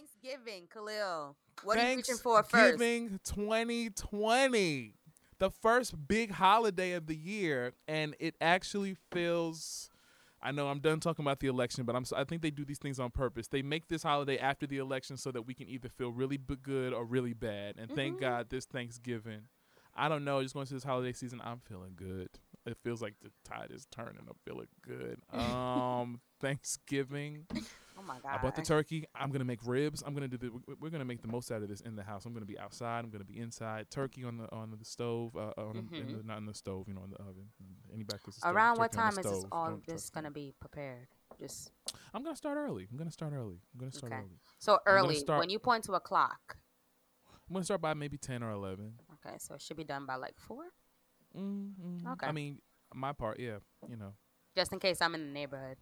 Thanksgiving, Kahlil. What are you reaching for first? Thanksgiving 2020, the first big holiday of the year, and it actually feels. I know I'm done talking about the election, but I'm. I think they do these things on purpose. They make this holiday after the election so that we can either feel really b- good or really bad. And thank Mhm. God this Thanksgiving, I don't know, just going to this holiday season, I'm feeling good. It feels like the tide is turning. I'm feeling good. Um, Thanksgiving. Oh my god. I bought the turkey. I'm gonna make ribs. I'm gonna do the. we- We're gonna make the most out of this in the house. I'm gonna be outside. I'm gonna be inside. Turkey on the on the stove. Uh, on the, in the, not in the stove. You know, in the oven. Anybody puts the stove- Around what time is this all Don't this gonna be prepared? Just I'm gonna start early. I'm gonna start early. I'm gonna start Okay. early. so early. start- When you point to a clock. I'm gonna start by maybe ten or eleven. Okay, so it should be done by like four, mm mm. Okay. I mean, my part. Yeah. You know, just in case I'm in the neighborhood.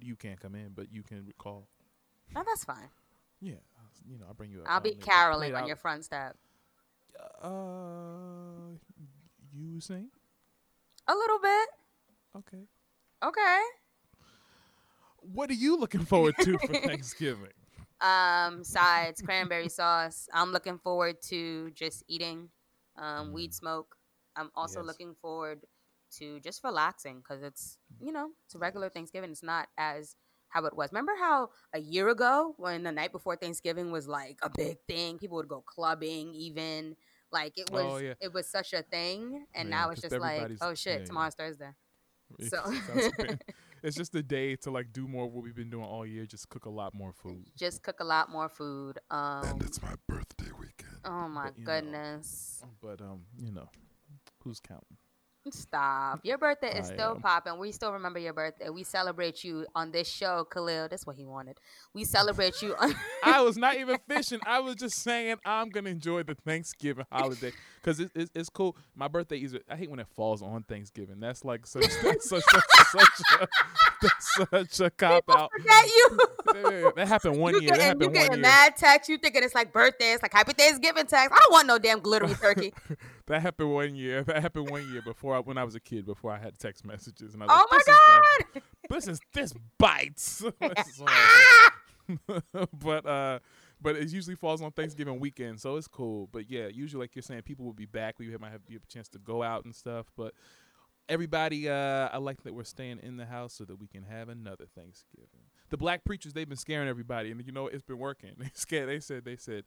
You can't come in, but you can call. No, that's fine. Yeah. You know, I'll bring you. a- I'll be caroling on your front step. Uh, you sing? A little bit. Okay. Okay. What are you looking forward to for Thanksgiving? Um, sides, cranberry sauce. I'm looking forward to just eating um, weed Mm. smoke. I'm also Yes. looking forward to just relaxing because it's you know it's a regular Thanksgiving. It's not as how it was. Remember how a year ago when the night before Thanksgiving was like a big thing, people would go clubbing even. Like it was, Oh, yeah. it was such a thing, and Yeah, now it's just like, oh shit, yeah, yeah. tomorrow's Thursday. So- it's just a day to like do more of what we've been doing all year. Just cook a lot more food. Just cook a lot more food. Um, and it's my birthday weekend. oh my but, you know. goodness. But um, you know, who's counting? Stop. Your birthday is I still am. popping. We still remember your birthday. We celebrate you on this show, Kahlil. That's what he wanted. We celebrate you on I was not even fishing. I was just saying I'm gonna enjoy the Thanksgiving holiday because it, it's it's cool. My birthday is. I hate when it falls on Thanksgiving. That's like such that's such, such, such a that's such a cop out. forget you. That happened one you year. That getting, you happened one getting year. mad text. You thinking it's like birthday. It's like happy Thanksgiving text. I don't want no damn glittery turkey. That happened one year. That happened one year before I, when I was a kid. Before I had text messages, and I was oh like, my this is god. this is this bites. But uh, but it usually falls on Thanksgiving weekend, so it's cool. But yeah, usually like you're saying, people will be back. We might have be a chance to go out and stuff. But everybody, uh, I like that we're staying in the house so that we can have another Thanksgiving. The black preachers, they've been scaring everybody, and you know it's been working. They scared. They said they said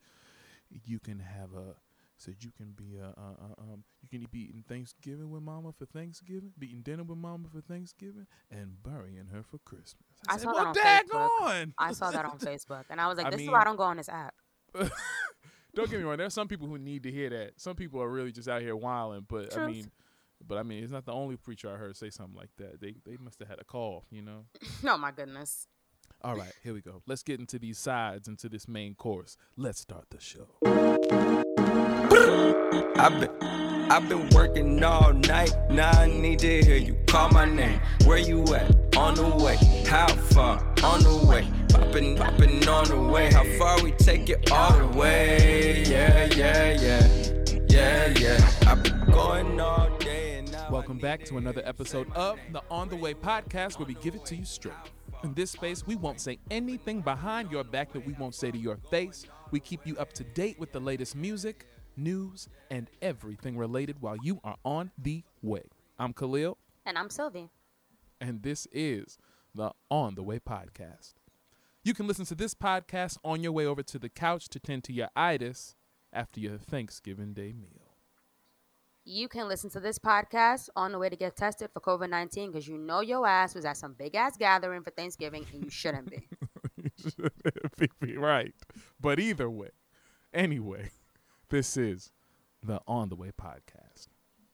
you can have a said you can be uh, uh, uh, um you can be eating Thanksgiving with Mama for Thanksgiving, be eating dinner with Mama for Thanksgiving, and burying her for Christmas. I said, saw well, that on Facebook. I saw that on Facebook, and I was like, I "This is why I don't go on this app." Don't get me wrong. There's some people who need to hear that. Some people are really just out here wilding, but I mean, but I mean, it's not the only preacher I heard say something like that. They they must have had a call, you know. oh my goodness. All right, here we go. Let's get into these sides, into this main course. Let's start the show. I've been, I've been working all night. Now I need to hear you call my name. Where you at? On the way. How far? On the way. Popping, popping on the way. How far we take it all the way? Yeah, yeah, yeah. Yeah, yeah. I've been going all day. Welcome back to another episode of the On the Way podcast, where we give it to you straight. In this space, we won't say anything behind your back that we won't say to your face. We keep you up to date with the latest music, news, and everything related while you are on the way. I'm Kahlil, And I'm Sylvie. and this is the On the Way podcast. You can listen to this podcast on your way over to the couch to tend to your itis after your Thanksgiving Day meal. You can listen to this podcast on the way to get tested for COVID 19 because you know your ass was at some big ass gathering for Thanksgiving and you shouldn't be. Be- be right. But either way, anyway, this is the On the Way podcast.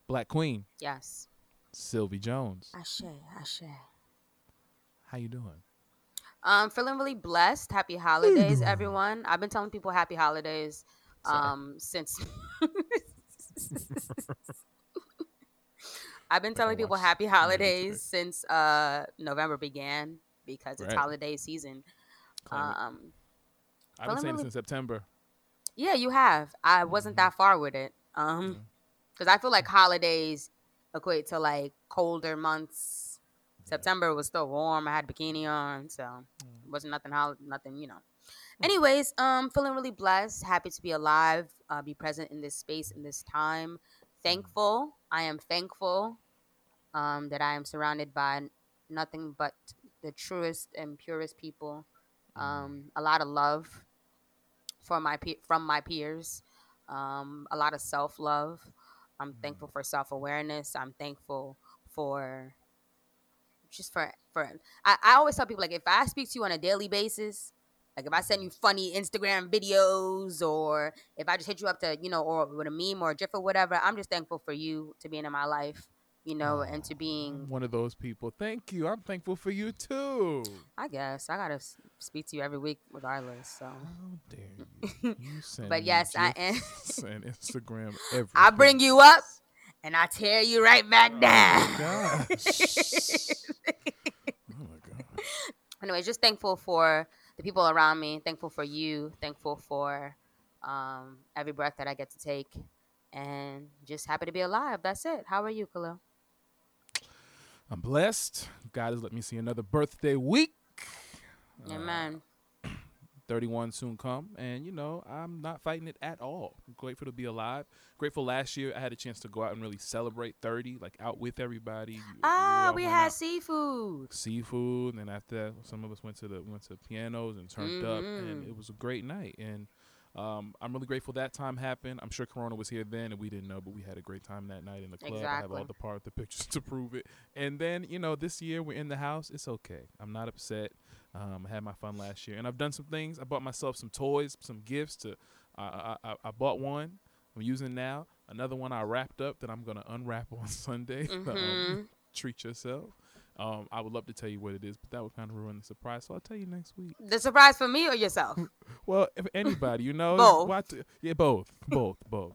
Black Queen, yes. Sylvie Jones. Ashe, ashe. How you doing? Um, feeling really blessed. Happy holidays, everyone. I've been telling people happy holidays Sorry. um since I've been telling people happy holidays since uh November began because it's Right. holiday season. Claim. Um I've been saying really- this in September. Yeah, you have. I wasn't Mm-hmm. that far with it. Um cuz I feel like holidays equate to like colder months. September was still warm. I had bikini on, so Mm. wasn't nothing how nothing you know. Anyways, um, feeling really blessed, happy to be alive, uh, be present in this space in this time. Thankful, I am thankful, um, that I am surrounded by nothing but the truest and purest people. Um, a lot of love for my pe- from my peers, um, a lot of self love. I'm thankful for self awareness. I'm thankful for just for for. I, I always tell people like if I speak to you on a daily basis, like if I send you funny Instagram videos or if I just hit you up to you know or with a meme or a gif or whatever, I'm just thankful for you to being in my life, you know, and to I'm being. one of those people. Thank you. I'm thankful for you too. I guess I gotta speak to you every week regardless. So. How dare you? You send But yes, I gifs and Instagram every. I bring you up and I tear you right back down. Oh gosh. oh my god. Anyways, just thankful for the people around me. Thankful for you. Thankful for um, every breath that I get to take, and just happy to be alive. That's it. How are you, Kahlil? I'm blessed. God has let me see another birthday week. Uh, Amen. 31 soon come, and you know I'm not fighting it at all. I'm grateful to be alive. Grateful last year I had a chance to go out and really celebrate 30, like out with everybody. Ah, all we had out. seafood. seafood, and after that, some of us went to the went to pianos and turned up, and Mhm. it was a great night. And um, I'm really grateful that time happened. I'm sure Corona was here then, and we didn't know, but we had a great time that night in the club. I have all the part the pictures to prove it. And then you know, this year we're in the house. It's okay. I'm not upset. Um, I had my fun last year, and I've done some things. I bought myself some toys, some gifts. To I I, I, I bought one. I'm using now. Another one I wrapped up that I'm gonna unwrap on Sunday. Um, Mhm. treat yourself. Um, I would love to tell you what it is, but that would kind of ruin the surprise. So I'll tell you next week. The surprise for me or yourself? Well, if anybody, you know, Both. what- yeah, both, both, both.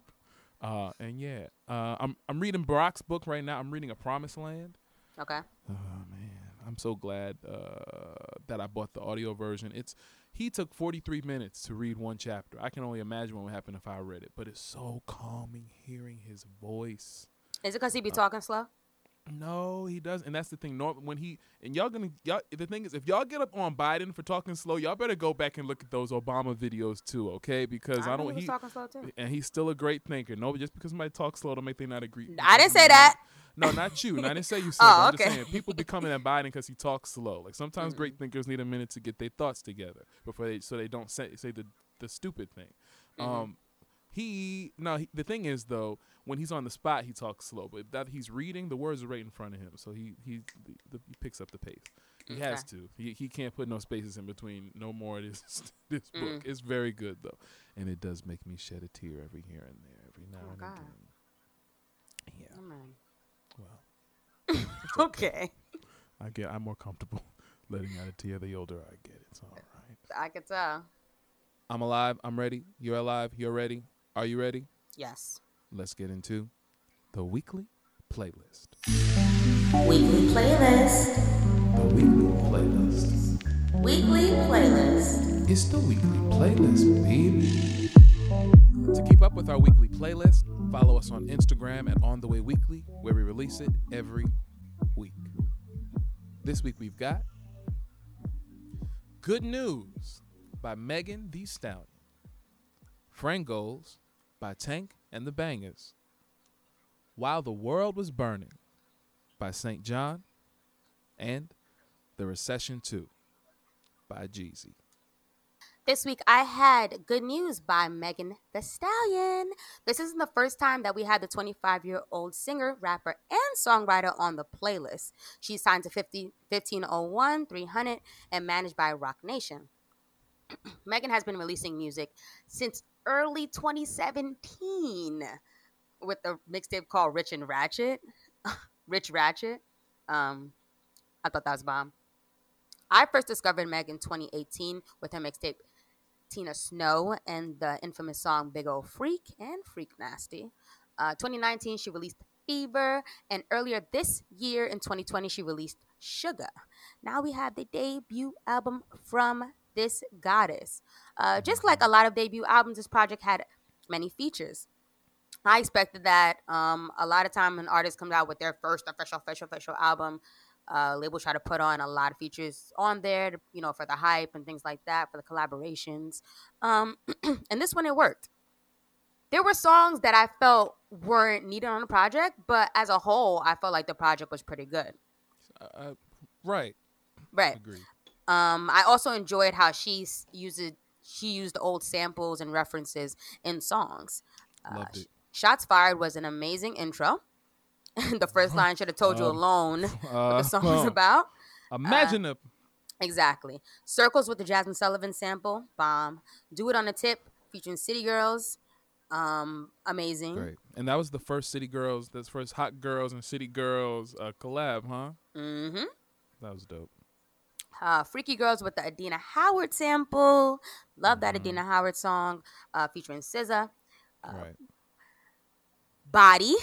Uh, and yeah, uh, I'm I'm reading Barack's book right now. I'm reading A Promised Land. Okay. Oh man, I'm so glad uh, that I bought the audio version. It's he took 43 minutes to read one chapter. I can only imagine what would happen if I read it, but it's so calming hearing his voice. Is it because Uh, he be talking slow? No, he doesn't. and that's the thing. Norm, when he and y'all gonna y'all, the thing is, if y'all get up on Biden for talking slow, y'all better go back and look at those Obama videos too, okay? Because I, know don't. he talking slow too. and he's still a great thinker. No, just because somebody talks slow, don't make they not agree. I didn't say that. No, not you. And I didn't say you said. Oh. I'm okay. just saying people be coming at Biden because he talks slow. Like sometimes great Mm-hmm. thinkers need a minute to get their thoughts together before they so they don't say say the the stupid thing. Mm-hmm. Um, he no. He, the thing is though, when he's on the spot, he talks slow. But that he's reading, the words are right in front of him, so he he the, the, he picks up the pace. He has to. He he can't put no spaces in between. No more of this this Mm. book. It's very good though, and it does make me shed a tear every here and there, every now Oh, and God. again. Yeah. Well, Okay. I get. I'm more comfortable letting out a tear the older I get. It's all right. I can tell. I'm alive. I'm ready. You're alive. You're ready. Are you ready? Yes. Let's get into the weekly playlist. Weekly playlist. The weekly playlist. Weekly playlist. It's the weekly playlist, baby. To keep up with our weekly playlist, follow us on Instagram at On The Way Weekly, where we release it every week. This week we've got Good News by Megan Thee Stallion, Friend Goals by Tank and the Bangas, While the World Was Burning by SAINt JHN, and The Recession 2 by Jeezy. This week I had Good News by Megan Thee Stallion. This isn't the first time that we had the 25 year old singer, rapper, and songwriter on the playlist. She's signed to 50, 1501, 300, and managed by Roc Nation. Megan has been releasing music since early 2017 with a mixtape called Rich and Ratchet. Rich Ratchet. Um, I thought that was bomb. I first discovered Meg in 2018 with her mixtape Tina Snow and the infamous song Big Ol' Freak and Freak Nasty. Uh, 2019, she released Fever, and earlier this year in 2020, she released Sugar. Now we have the debut album from this goddess. Uh, just like a lot of debut albums, this project had many features. I expected that um, a lot of time when artists come out with their first official, official, official album, Uh, label try to put on a lot of features on there, to, you know, for the hype and things like that, for the collaborations. Um, and this one it worked. There were songs that I felt weren't needed on the project, but as a whole, I felt like the project was pretty good. Uh, uh, right. Right. Agreed. Um, I also enjoyed how she used she used old samples and references in songs. Uh, it. Shots Fired was an amazing intro. the first line should have told you Um, alone what Uh, the song was about. Imagine a Exactly. Circles with the Jazmine Sullivan sample, bomb. Do It on a Tip featuring City Girls, um, amazing. great, and that was the first City Girls. That's first Hot Girls and City Girls uh, collab, huh? Mm-hmm. That was dope. Uh, Freaky Girls with the Adina Howard sample. Love that Mhm. Adina Howard song uh, featuring SZA. Uh, right. Body,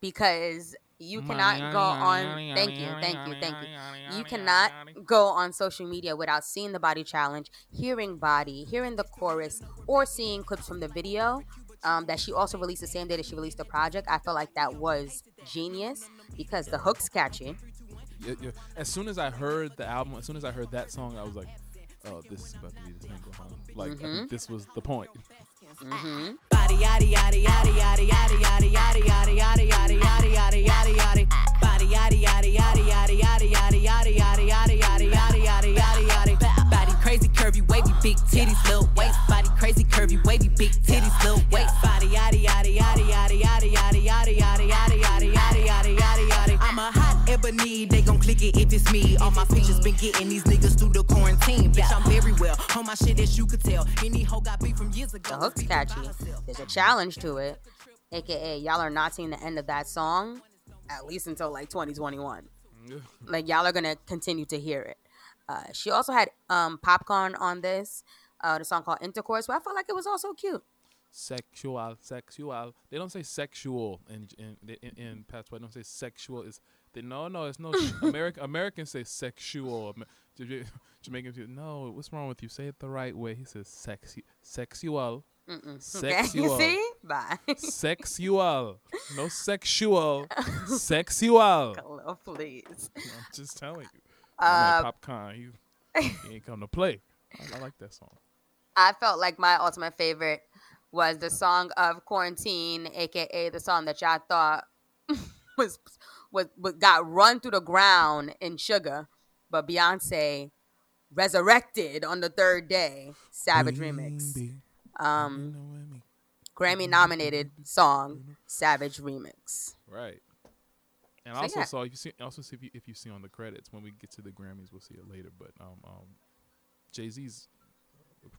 because you cannot go on. Thank you, thank you, thank you. You cannot go on social media without seeing the body challenge, hearing body, hearing the chorus, or seeing clips from the video um, that she also released the same day that she released the project. I felt like that was genius because the hook's catchy. Yeah, yeah. As soon as I heard the album, as soon as I heard that song, I was like, "Oh, this is about to be the single." Huh? Like I Mhm. think this was the point. hmm Body yaddy yaddy yaddy yaddy yaddy yaddy yaddy yaddy yaddy yaddy yaddy yaddy yaddy yaddy Body yaddy yaddy yaddy yaddy yaddy yaddy yaddy yaddy yaddy yaddy yaddy yaddy yaddy yaddy Body crazy curvy wavy big titties little waist Body crazy curvy wavy big titties little waist Body yaddy yaddy yaddy yaddy yaddy yaddy yaddy yaddy yaddy yaddy yaddy yaddy ebony, they gon' click it if it's me. All my pictures been getting these niggas through the quarantine. Bitch, I'm very well. On my shit as you could tell. Any hoe got beef from years ago. The hook's catchy. There's a challenge to it, aka y'all are not seeing the end of that song at least until like 2021. like y'all are gonna continue to hear it. Uh, she also had um, popcorn on this, uh, the song called Intercourse, but I felt like it was also cute. Sexual, sexual. They don't say sexual in in in, in patois. They don't say sexual. Is they, no, no. It's no. American Americans say sexual. Am- Ja- Jamaicans, no. What's wrong with you? Say it the right way. He says sexy, sexual, Mm-mm. Sexual. you see? Bye. sexual. No sexual, sexual. Hello, please. I'm just telling you. Uh, popcorn. You, he ain't come to play. I, I like that song. I felt like my ultimate favorite was the song of quarantine, aka the song that y'all thought was was, was got run through the ground in sugar, but Beyonce resurrected on the third day. Savage remix. Um, you know what I mean. Grammy nominated song, Savage remix. Right. And So, also yeah. saw if you see also see if you, if you see on the credits when we get to the Grammys we'll see it later but um um Jay Z's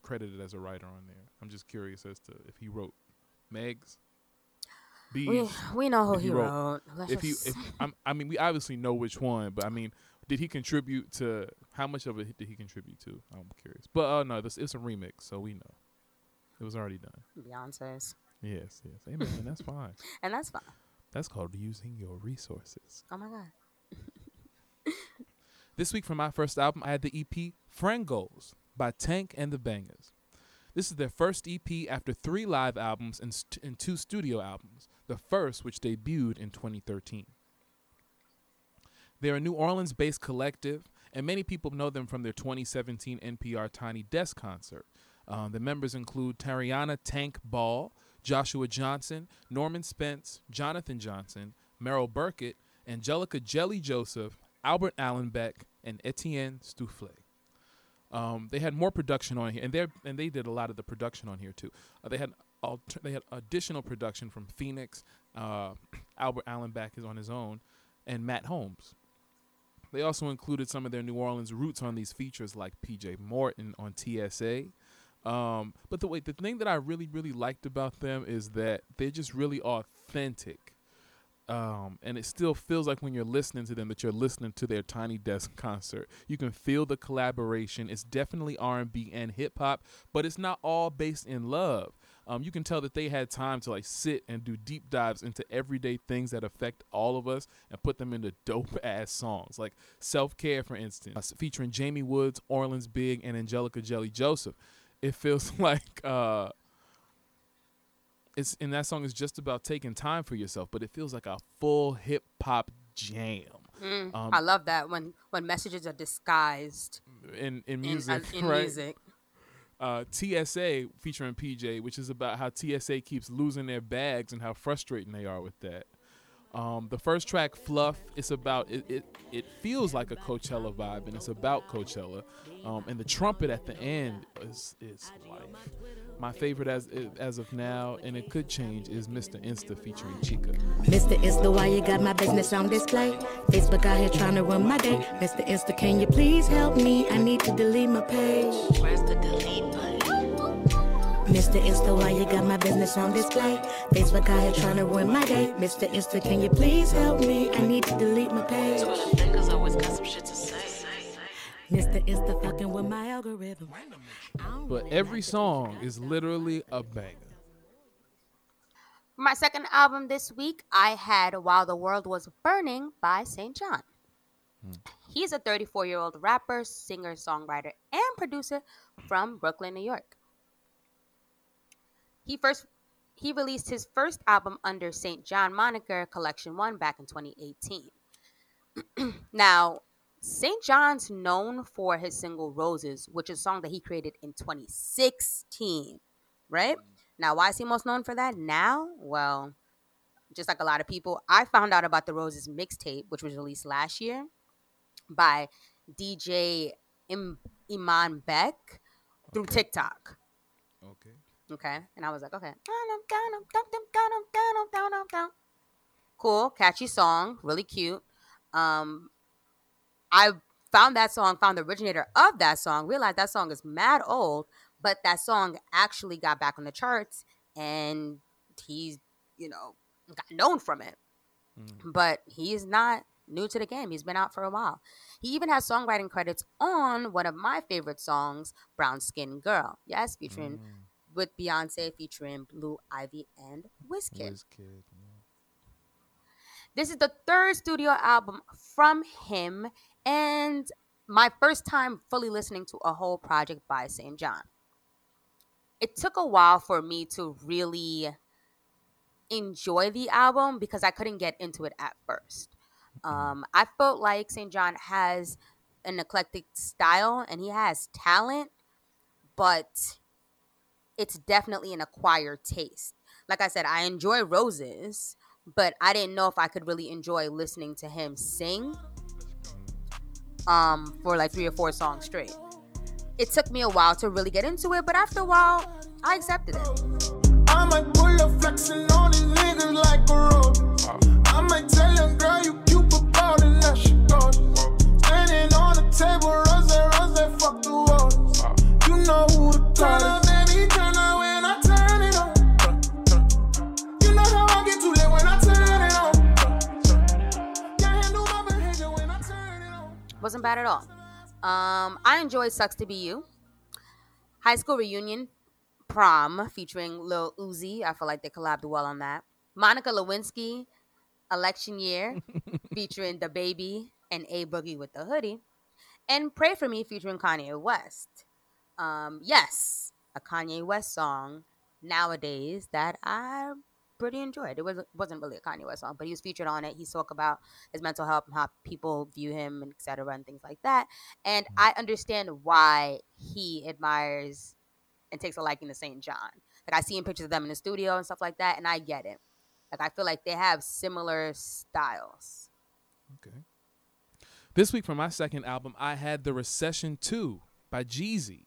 credited as a writer on there. I'm just curious as to if he wrote Megs, We we know who he wrote. wrote- Let's If he if I'm, I mean we obviously know which one, but I mean did he contribute to how much of it did he contribute to? I'm curious. But uh no, this it's a remix, so we know. It was already done. Beyonce's, Yes, yes. Amen. and that's fine. and that's fine. That's called using your resources. Oh my god. This week for my first album, I had the EP Friend Goals by Tank and the Bangas. This is their first EP after three live albums and, st- and two studio albums, the first which debuted in 2013. They're a New Orleans based collective, and many people know them from their 2017 NPR Tiny Desk concert. Um, the members include Tarriona Tank Ball, Joshua Johnson, Norman Spence, Jonathan Johnson, Merell Burkett, Anjelika Jelly Joseph, Albert Allenback, and Etienne Stoufflet. Um, they had more production on here, and they and they did a lot of the production on here too. Uh, they had alter- they had additional production from Phoenix. Uh, Albert Allenback is on his own, and Matt Holmes. They also included some of their New Orleans roots on these features, like P.J. Morton on TSA. Um, but the way the thing that I really really liked about them is that they're just really authentic um, and it still feels like when you're listening to them that you're listening to their Tiny Desk concert. You can feel the collaboration. It's definitely R&B and hip hop, but it's not all based in love. Um, you can tell that they had time to like sit and do deep dives into everyday things that affect all of us and put them into dope ass songs like Self Care, for instance, featuring Jamie Woods, Orleans Big, and Anjelika Jelly Joseph. It feels like uh, it's and that song is just about taking time for yourself, but it feels like a full hip hop jam. Mm, Um, I love that when when messages are disguised in in in, music, uh, in right? music. Uh, TSA featuring PJ, which is about how TSA keeps losing their bags and how frustrating they are with that. Um, the first track, Fluff, it's about it, it. It feels like a Coachella vibe, and it's about Coachella. Um, and the trumpet at the end is is life. My favorite as as of now, and it could change, is Mr. Insta featuring Chika. Mr. Insta, why you got my business on display? Facebook out here trying to run my day. Mr. Insta, can you please help me? I need to delete my page. Where's the delete button? Mr. Insta, why you got my business on display? Facebook out here trying to ruin my day. Mr. Insta, can you please help me? I need to delete my page. Twitter fingers always got some shit to say. Mr. Insta fucking with my algorithm. But every song is literally a banger. For my second album this week, I had While the World Was Burning by SAINt JHN. Hmm. He's a 34 year old rapper, singer, songwriter, and producer from Brooklyn, New York. He first he released his first album under SAINt JHN moniker Collection 1 back in 2018. now, SAINt JHN's known for his single Roses, which is a song that he created in 2016, right? Now, why is he most known for that now? Well, just like a lot of people, I found out about the Roses mixtape, which was released last year by DJ Im- Imanbek through TikTok. Okay. Okay. And I was like, okay. Cool, catchy song, really cute. Um, I found that song, found the originator of that song, realized that song is mad old, but that song actually got back on the charts and he's, you know, got known from it. Mm. But he's not new to the game. He's been out for a while. He even has songwriting credits on one of my favorite songs, Brown Skin Girl. Yes, featuring mm. with Beyonce, featuring Blue Ivy and Wizkid. Wizkid, yeah. This is the third studio album from him and my first time fully listening to a whole project by SAINt JHN. It took a while for me to really enjoy the album because I couldn't get into it at first. Um, I felt like SAINt JHN has an eclectic style and he has talent, but it's definitely an acquired taste. Like I said, I enjoy Roses, but I didn't know if I could really enjoy listening to him sing um for like three or four songs straight. It took me a while to really get into it, but after a while, I accepted it. I might pull up flexing on these niggas like a road. I might tell them, girl, you cute about it, now she goes. Standing on the table, rose, rose, fuck the walls. You know who to call. Wasn't bad at all. Um, I enjoyed Sucks to Be You. High School Reunion Prom featuring Lil Uzi. I feel like they collabed well on that. Monica Lewinsky, Election Year featuring DaBaby and A Boogie with the Hoodie. And Pray For Me featuring Kanye West. Um, yes, a Kanye West song nowadays that I pretty enjoyed. It was wasn't really a Kanye West song, but he was featured on it. He spoke about his mental health and how people view him and etc. and things like that. And mm-hmm. I understand why he admires and takes a liking to SAINt JHN. Like I see him pictures of them in the studio and stuff like that, and I get it. Like I feel like they have similar styles. Okay. This week for my second album, I had The Recession 2 by Jeezy.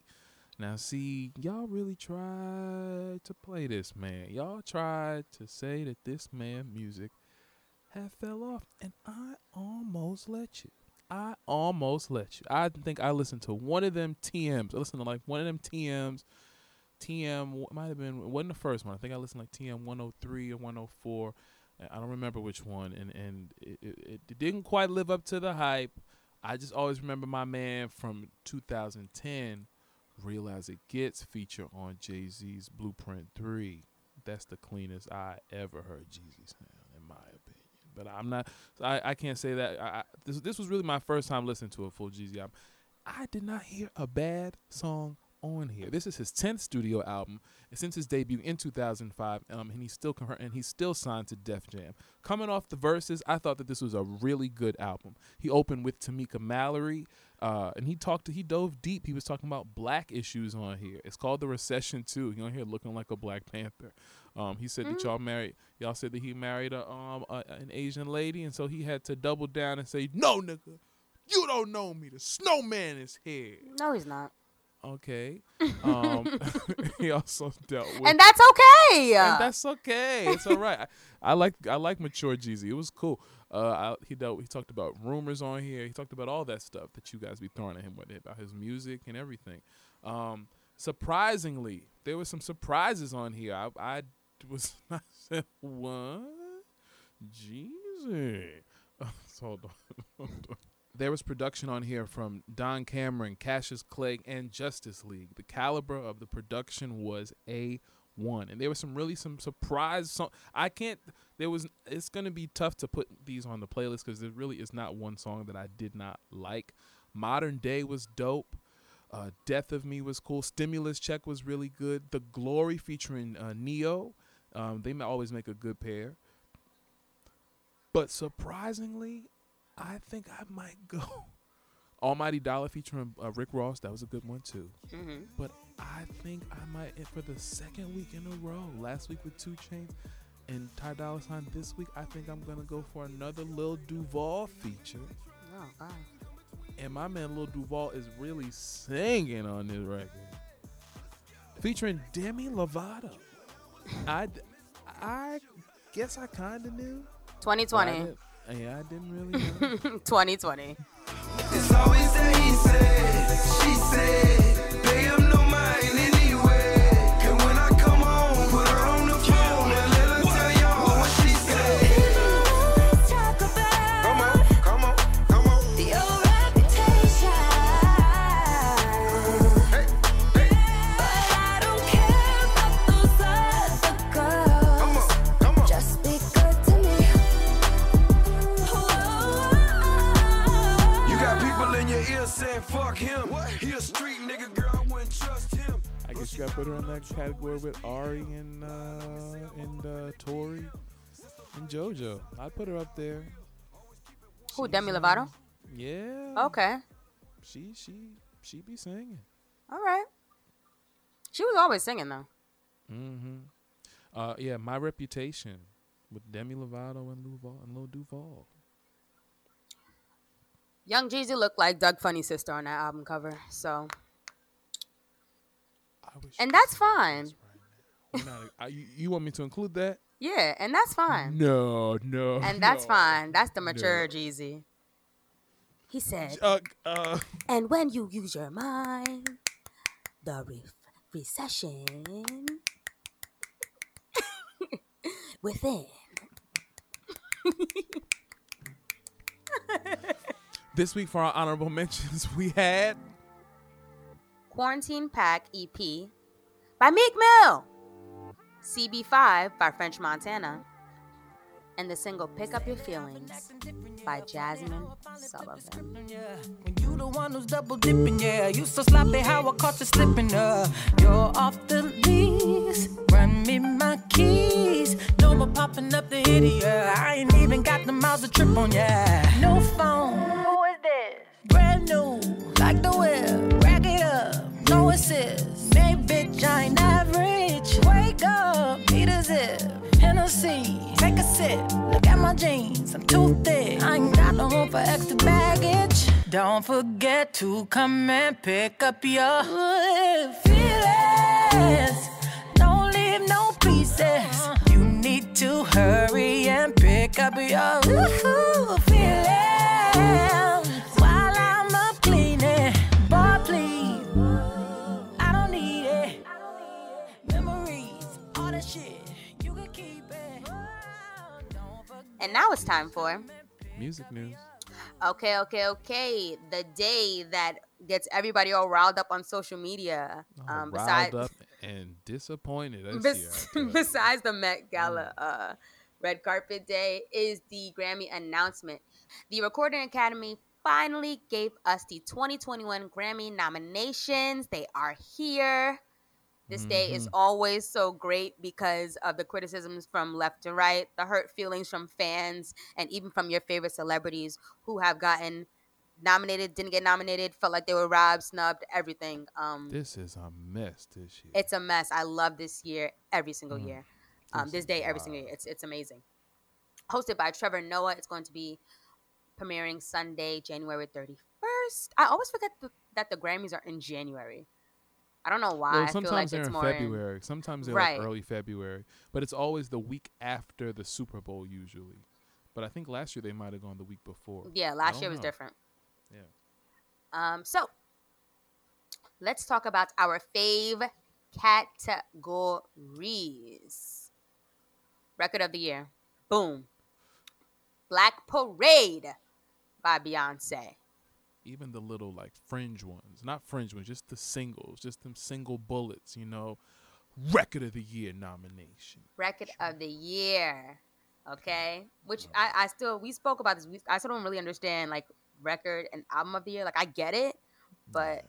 Now, see, y'all really tried to play this man. Y'all tried to say that this man music had fell off, and I almost let you. I almost let you. I think I listened to one of them TMs. I listened to like one of them TMs. TM might have been wasn't the first one. I think I listened like TM 103 or 104. I don't remember which one, and and it, it, it didn't quite live up to the hype. I just always remember my man from 2010, Real as It Gets, feature on Jay Z's Blueprint 3. That's the cleanest I ever heard Jeezy sound, in my opinion. But I'm not, I, I can't say that. I, I, this this was really my first time listening to a full Jeezy album. I did not hear a bad song on here. This is his tenth studio album since his debut in 2005, um, and he's still and he's still signed to Def Jam. Coming off the verses, I thought that this was a really good album. He opened with Tamika Mallory, uh, and he talked to, he dove deep. He was talking about black issues on here. It's called the Recession too. He on here looking like a Black Panther. Um, he said that y'all married, y'all said that he married a um a, an Asian lady, and so he had to double down and say, "No, nigga, you don't know me. The snowman is here." No, he's not. Okay. Um, he also dealt with, And that's okay. and that's okay. It's all right. I, I like I like mature Jeezy. It was cool. Uh, I, he dealt. He talked about rumors on here. He talked about all that stuff that you guys be throwing at him with about his music and everything. Um, surprisingly, there were some surprises on here. I, I was I said what? Jeezy. hold on. Hold on. There was production on here from Don Cannon, Cassius Jay, and Justice League. The caliber of the production was a one, and there was some really some surprise. Song. I can't. There was. It's gonna be tough to put these on the playlist because there really is not one song that I did not like. Modern Day was dope. Uh, Death of Me was cool. Stimulus Check was really good. The Glory featuring uh, Ne-Yo. Um, they always make a good pair. But surprisingly, I think I might go Almighty Dollar featuring uh, Rick Ross. That was a good one too. Mhm. But I think I might for the second week in a row. Last week with Two Chainz and Ty Dolla Sign. This week I think I'm gonna go for another Lil Duval feature. Oh, God. And my man Lil Duval is really singing on this record. Featuring Demi Lovato. I, I guess I kind of knew. but I 2020. Yeah, I didn't really know. 2020. It's always that he said, she said, I guess you got put her in that category with Ari and uh, and uh, Tori and JoJo. I'd put her up there. Who, Demi uh, Lovato? Yeah. Okay. She she she be singing. All right. She was always singing, though. Mm-hmm. Uh, yeah, my reputation with Demi Lovato and Duval and Lil Duval. Young Jeezy looked like Doug Funnie's sister on that album cover. So, I and that's fine. right. Not- I- you, you want me to include that? Yeah, and that's fine. No, no. And that's no. fine. That's the mature No. Jeezy. He said, Uh, uh, and when you use your mind, the re- recession within. this week for our honorable mentions, we had Quarantine Pack EP by Meek Mill, CB5 by French Montana, and the single Pick Up Your Feelings by Jazmine Sullivan. When you the one who's double dipping, yeah. You so sloppy, how I caught you slipping, uh. You're off the lease. Run me my keys. No more popping up the hitty, yeah. I ain't even got the miles to trip on, yeah. No phone. Who is this? Brand new, no assist. Hey, bitch, I ain't average. Wake up, need a zip. Hennessy, take a sip. Look at my jeans, I'm too thick. I ain't got no room for extra baggage. Don't forget to come and pick up your feelings. Don't leave no pieces. You need to hurry and pick up your feelings And now it's time for music news. okay, okay, okay. The day that gets everybody all riled up on social media. Oh, Um, riled up and disappointed bes- year. I tell you. besides the Met Gala uh, red carpet day, is the Grammy announcement. The Recording Academy finally gave us the 2021 Grammy nominations. They are here. This day is Mhm. always so great because of the criticisms from left to right, the hurt feelings from fans, and even from your favorite celebrities who have gotten nominated, didn't get nominated, felt like they were robbed, snubbed, everything. Um, This is a mess this year. it's a mess. I love this year every single Mm. year. Um, This this day every single year. It's it's amazing. Hosted by Trevor Noah. It's going to be premiering Sunday, January thirty first. I always forget th- that the Grammys are in January. I don't know why. well, I feel sometimes like they're it's in more February. Sometimes they're Right. like early February, but it's always the week after the Super Bowl usually. But I think last year they might have gone the week before. Yeah, last year was know. different. Yeah. Um, so let's talk about our fave categories. Record of the year. Boom. Black Parade by Beyonce. Even the little like fringe ones, not fringe ones, just the singles, just them single bullets. You know, record of the year nomination. Record of the year. Okay. Which I, I still we spoke about this. We, I still don't really understand like record and album of the year. Like I get it, but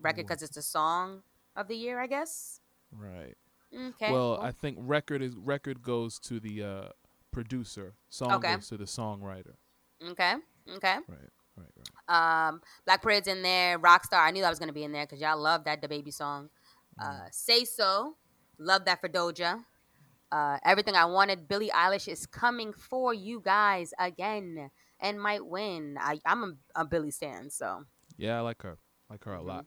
record because it's a song of the year, I guess. Right. Okay. well, I think record is record goes to the uh, producer. Song Okay. goes to the songwriter. okay. Okay. Right. Right. Right. Um, Black Parade's in there. Rockstar. I knew that was gonna be in there because y'all love that DaBaby song. Uh, Say So, love that for Doja. Uh, Everything I wanted. Billie Eilish is coming for you guys again and might win. I, I'm a, a Billie stan, so Yeah, I like her. like her a Mhm. lot.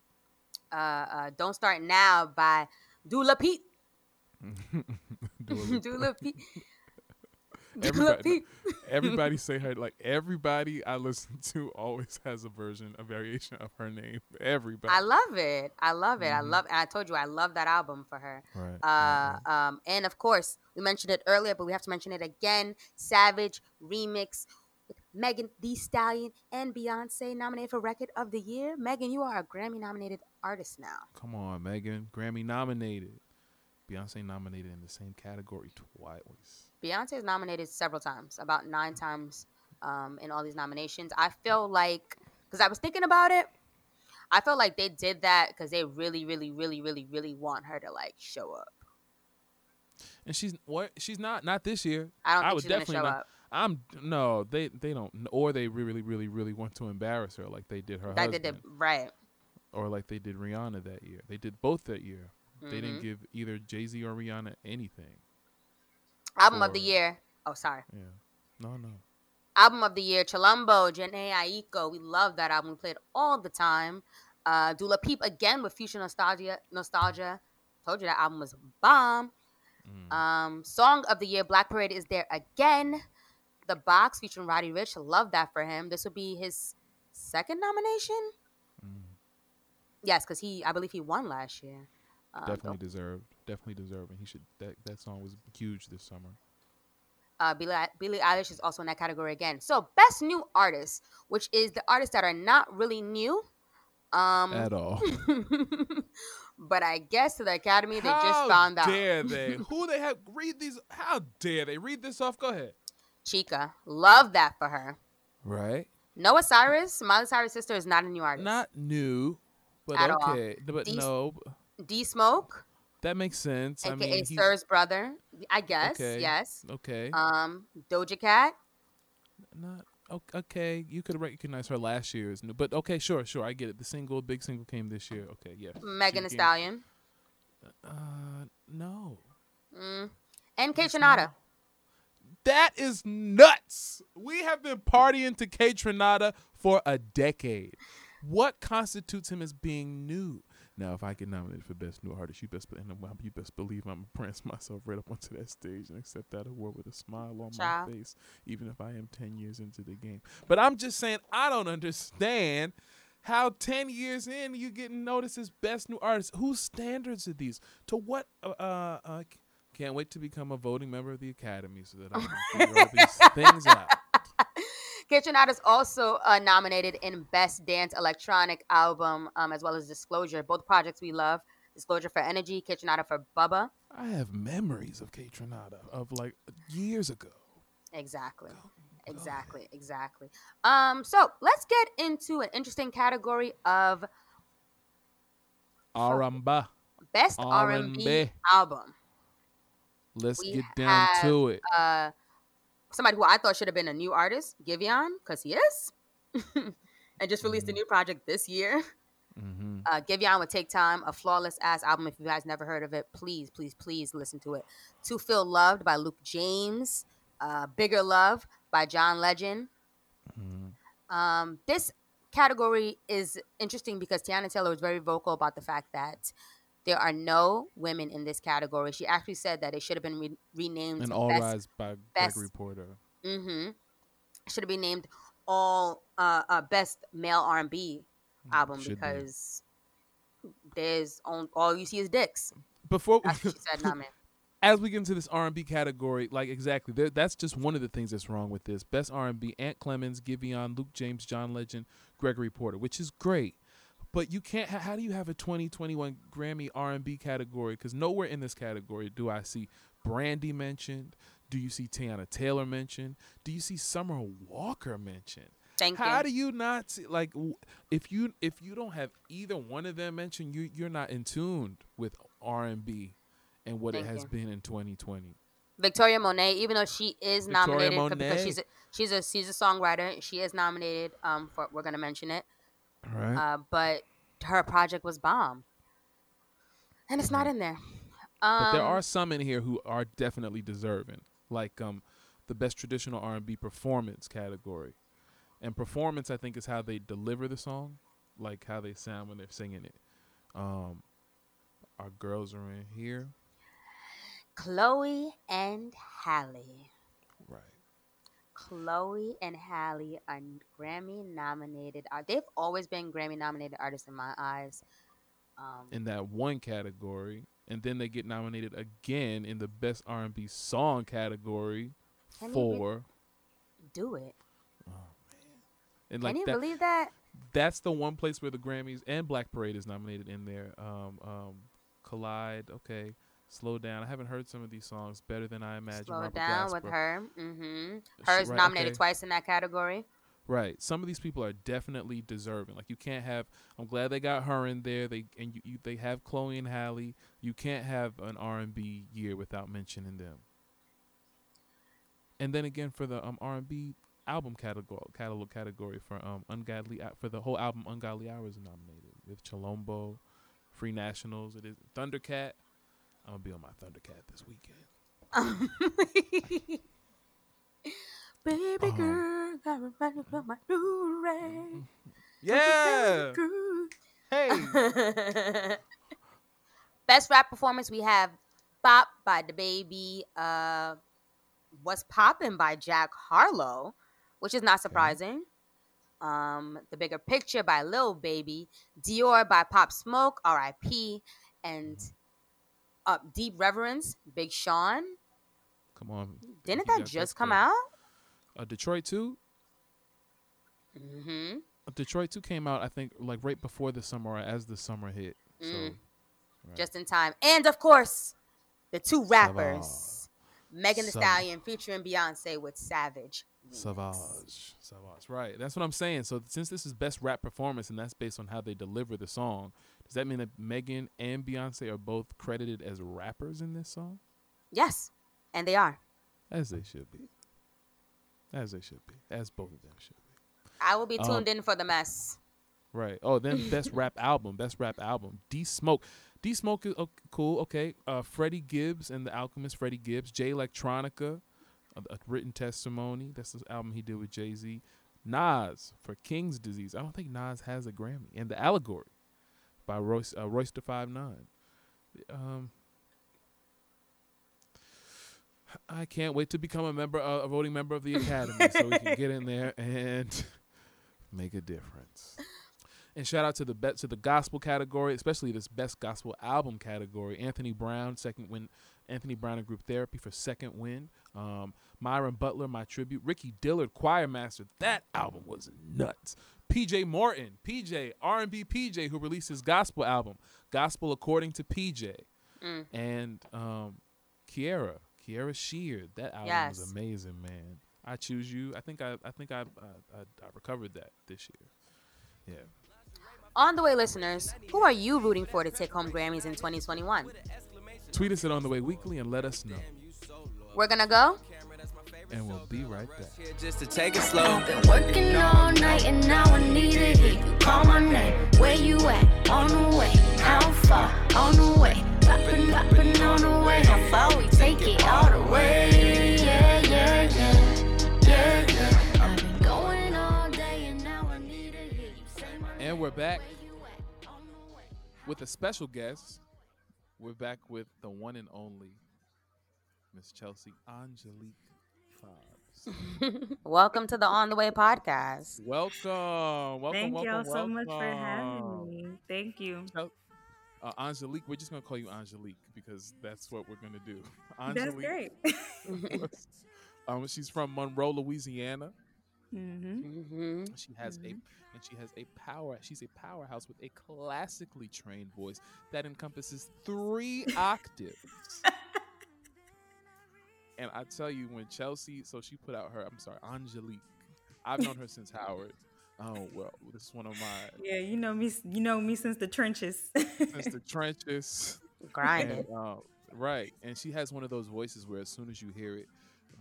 uh, uh, Don't Start Now by Dula Pete. Dula Pete. Everybody- everybody say her like everybody I listen to always has a version, a variation of her name. Everybody. I love it. I love it. I Mhm. love, and I told you I love that album for her. right. Uh, right, um, and of course, we mentioned it earlier, but we have to mention it again. Savage remix with Megan Thee Stallion and Beyonce nominated for Record of the Year. Megan, you are a Grammy nominated artist now. Come on, Megan. Grammy nominated. Beyonce nominated in the same category twice. Beyonce is nominated several times, about nine times um, in all these nominations. I feel like, because I was thinking about it, I feel like they did that because they really, really, really, really, really want her to like show up. And she's what? She's not not this year. I don't I think would she's gonna definitely show not- up. I'm no, they they don't, or they really, really, really want to embarrass her like they did her That husband, did right. or like they did Rihanna that year. They did both that year. They Mhm. didn't give either Jay Z or Rihanna anything. Album of the year. Oh, sorry. Yeah, no, no. Album of the year, Chilombo, Jhené Aiko. We love that album. We play it all the time. Uh, Dula Peep again with Future Nostalgia. Nostalgia. Told you that album was bomb. Mm. Um, Song of the year, Black Parade is there again. The Box featuring Roddy Ricch. Love that for him. This would be his second nomination. Mm. Yes, because he, I believe he won last year. Um, Definitely deserved. Definitely deserving. He should. That that song was huge this summer. uh, Billie, Billie Eilish is also in that category again. So, best new artist, which is the artists that are not really new. Um, At all. but I guess to the Academy, they just found out. dare they? Who they have? Read these. How dare they? Read this off. Go ahead. Chika, love that for her. Right. Noah Cyrus, Miley Cyrus' sister, is not a new artist. Not new, but At all. okay. But These- no, D Smoke, that makes sense. I aka mean, he's, Sir's brother. I guess. Okay. Yes. okay. Um, Doja Cat. Not okay. You could recognize her last year's new, but okay, sure, sure. I get it. The single, big single, came this year. Okay, yeah. Megan Thee Stallion. Uh, no. Mm. And Kate. That is nuts. We have been partying to Kaytranada for a decade. What constitutes him as being new? Now, if I get nominated for Best New Artist, you best, and you best believe I'm gonna prance myself right up onto that stage and accept that award with a smile on Child. my face, even if I am 10 years into the game. But I'm just saying, I don't understand how 10 years in you getting noticed as Best New Artist. Whose standards are these? To what? Uh, uh, uh, can't wait to become a voting member of the Academy so that I can figure all these things out. Kaytranada is also uh, nominated in Best Dance Electronic Album, um, as well as Disclosure. Both projects we love. Disclosure for Energy, Kaytranada for Bubba. I have memories of Kaytranada of like years ago. Exactly. Exactly, exactly. Um, so let's get into an interesting category of Aramba. best R and B R&B. album. Let's We get down have, to it. Uh, somebody who I thought should have been a new artist, Giveon, because he is, and just released a Mm-hmm. new project this year. hmm Uh, Giveon would take time, a flawless ass album. If you guys never heard of it, please, please, please listen to it. To Feel Loved by Luke James, uh, Bigger Love by John Legend. hmm Um, this category is interesting because Teyana Taylor was very vocal about the fact that there are no women in this category. She actually said that it should have been re- renamed And All Best Rise by best- Gregory Porter. Mm-hmm. Should have been named all uh, uh best male R and B album Mm, should be. because there's on, all you see is dicks. Before That's what she said, not me. as we get into this R&B category, like exactly, there, that's just one of the things that's wrong with this. Best R&B: Ant Clemons, Giveon, Luke James, John Legend, Gregory Porter, which is great. But you can't. ha- How do you have a 2021 Grammy R&B category? Because nowhere in this category do I see Brandy mentioned. Do you see Teyana Taylor mentioned? Do you see Summer Walker mentioned? Thank you. How you. do you not see like if you if you don't have either one of them mentioned, you you're not in tune with R and B and what Thank it has you. been in 2020. Victoria Monet, even though she is Victoria nominated for- because she's a, she's a she's a songwriter, she is nominated. Um, for we're gonna mention it. Right. Uh, but her project was bomb, and it's not in there. Um, but there are some in here who are definitely deserving, like um, the best traditional R&B performance category. And performance, I think, is how they deliver the song, like how they sound when they're singing it. Um, our girls are in here, Chloe and Halle. Chloe and Halle are Grammy nominated. art- They've always been Grammy nominated artists in my eyes. Um, in that one category, and then they get nominated again in the best R&B song category Can you for do it. and Can you that. believe that? That's the one place where the Grammys and Black Parade is nominated in there. Um, um, Collide, okay. Slow down. I haven't heard some of these songs. Better than I imagined. Slow Robert down with Glasper. her. Mm-hmm. Hers right, nominated okay. twice in that category. Right. Some of these people are definitely deserving. Like you can't have. I'm glad they got her in there. They and you, you they have Chloe and Halle. You can't have an R&B year without mentioning them. And then again for the um R&B album category catalog category for um ungodly for the whole album Ungodly Hours is nominated with Chilombo, Free Nationals. It is Thundercat. I'm gonna be on my Thundercat this weekend. Baby Um, girl, got me ready for my Blu-ray. Yeah. Hey. Best rap performance we have Bop by DaBaby, uh What's Poppin' by Jack Harlow, which is not surprising. Um, The Bigger Picture by Lil Baby, Dior by Pop Smoke, R.I.P., and uh, Deep Reverence, Big Sean. Come on. Didn't that just come out? Uh, Detroit 2? Mm-hmm. Detroit 2 came out, I think, like right before the summer or as the summer hit. So, Mm. right. just in time. And of course, the two Savage. rappers, Megan Thee Savage. Stallion featuring Beyonce with Savage. Savage. Savage. Right. That's what I'm saying. So, since this is best rap performance and that's based on how they deliver the song, does that mean that Megan and Beyonce are both credited as rappers in this song? Yes, and they are. As they should be. As they should be. As both of them should be. I will be Um, tuned in for the mess. Right. Oh, then best rap album. Best rap album. D Smoke. D Smoke is okay, cool. Okay. Uh, Freddie Gibbs and the Alchemist. Freddie Gibbs. Jay Electronica. A, a written testimony. That's the album he did with Jay Z. Nas for King's Disease. I don't think Nas has a Grammy. And the Allegory by Royce uh, Royce the Five Nine. Um. I can't wait to become a member, uh, a voting member of the Academy, so we can get in there and make a difference. And shout out to the bet to the gospel category, especially this best gospel album category. Anthony Brown, second win. Anthony Brown and Group Therapy for second win. Um, Myron Butler, My Tribute. Ricky Dillard, Choir Master. That album was nuts. PJ Morton, PJ R&B PJ, who released his gospel album, Gospel According to PJ, and um, Kierra, Kierra Sheard. That album Yes. was amazing, man. I choose you. I think I I think I I, I, I recovered that this year. Yeah. On the way, listeners, who are you rooting for to take home Grammys in 2021? Tweet us at On the Way Weekly and let us know. We're gonna go. And we'll be right back. Just to take it slow. Been working all night and now I need to hear you call my name. Where you at? On the way. How far? On the way. Poppin', poppin' on the way. How far we take it all the way? Yeah, yeah, yeah. Yeah, yeah. I've been going all day and now I need to hear you say my name. And we're back Where you at? On the way. with a special guest. We're back with the one and only Miss Chelsea Angelique Fobbs. Welcome to the On the Way podcast. welcome, welcome, Thank welcome, y'all so much for having me. Thank you. Uh, Angelique, we're just gonna call you Angelique because that's what we're gonna do. That's Angelique, great. um, she's from Monroe, Louisiana. hmm hmm She has a and she has a power. She's a powerhouse with a classically trained voice that encompasses three octaves. And I tell you, when Chelsea, so she put out her, I'm sorry, Angelique. I've known her since Howard. Oh well, this is one of my Yeah, you know me. You know me since the trenches. since the trenches. Grinded. And, uh, right, and she has one of those voices where as soon as you hear it,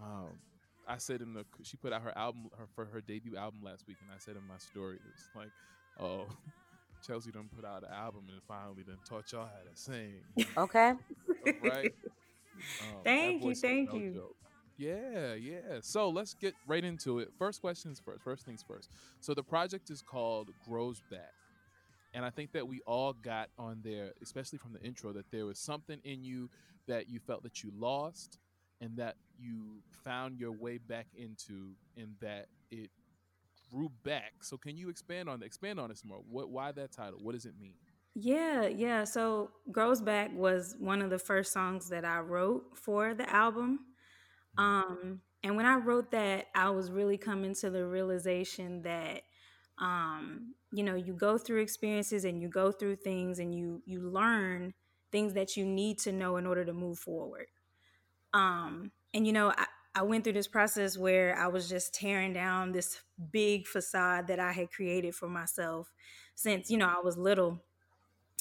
um, I said in the she put out her album her for her debut album last week, and I said in my story, it's like, oh, Chelsea done put out an album and finally done taught y'all how to sing, Okay. right? Um, Thank you, thank no you. joke. Yeah, yeah. So let's get right into it. First questions first. First things first. So the project is called Grows Back. And I think that we all got on there, especially from the intro, that there was something in you that you felt that you lost and that you found your way back into and that it grew back. So can you expand on that? Expand on this more. What why that title? What does it mean? Yeah, yeah. So "Grows Back" was one of the first songs that I wrote for the album. Um, and when I wrote that, I was really coming to the realization that, um, you know, you go through experiences and you go through things and you you learn things that you need to know in order to move forward. Um, and you know, I, I went through this process where I was just tearing down this big facade that I had created for myself since, you know, I was little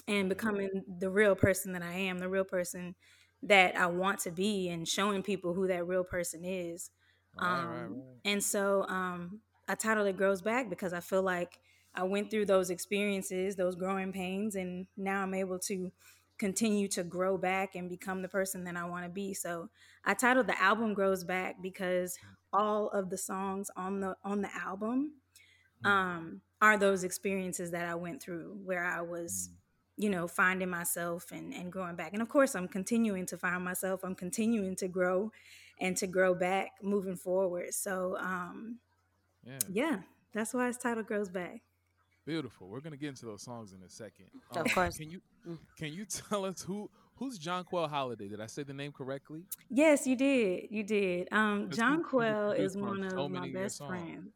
and becoming the real person that I am, the real person that I want to be and showing people who that real person is. Right, Um, right, right. And so um, I titled it Grows Back because I feel like I went through those experiences, those growing pains, and now I'm able to continue to grow back and become the person that I want to be. So I titled the album Grows Back because all of the songs on the on the album um, are those experiences that I went through where I was you know finding myself and and growing back and of course i'm continuing to find myself i'm continuing to grow and to grow back moving forward so um Yeah. yeah that's why it's titled grows back Beautiful. We're gonna get into those songs in a second. Of course. Can you can you tell us who who's John Quell Holiday? Did I say the name correctly? yes you did you did um Because john he- he was quell is one of so my many of your best friends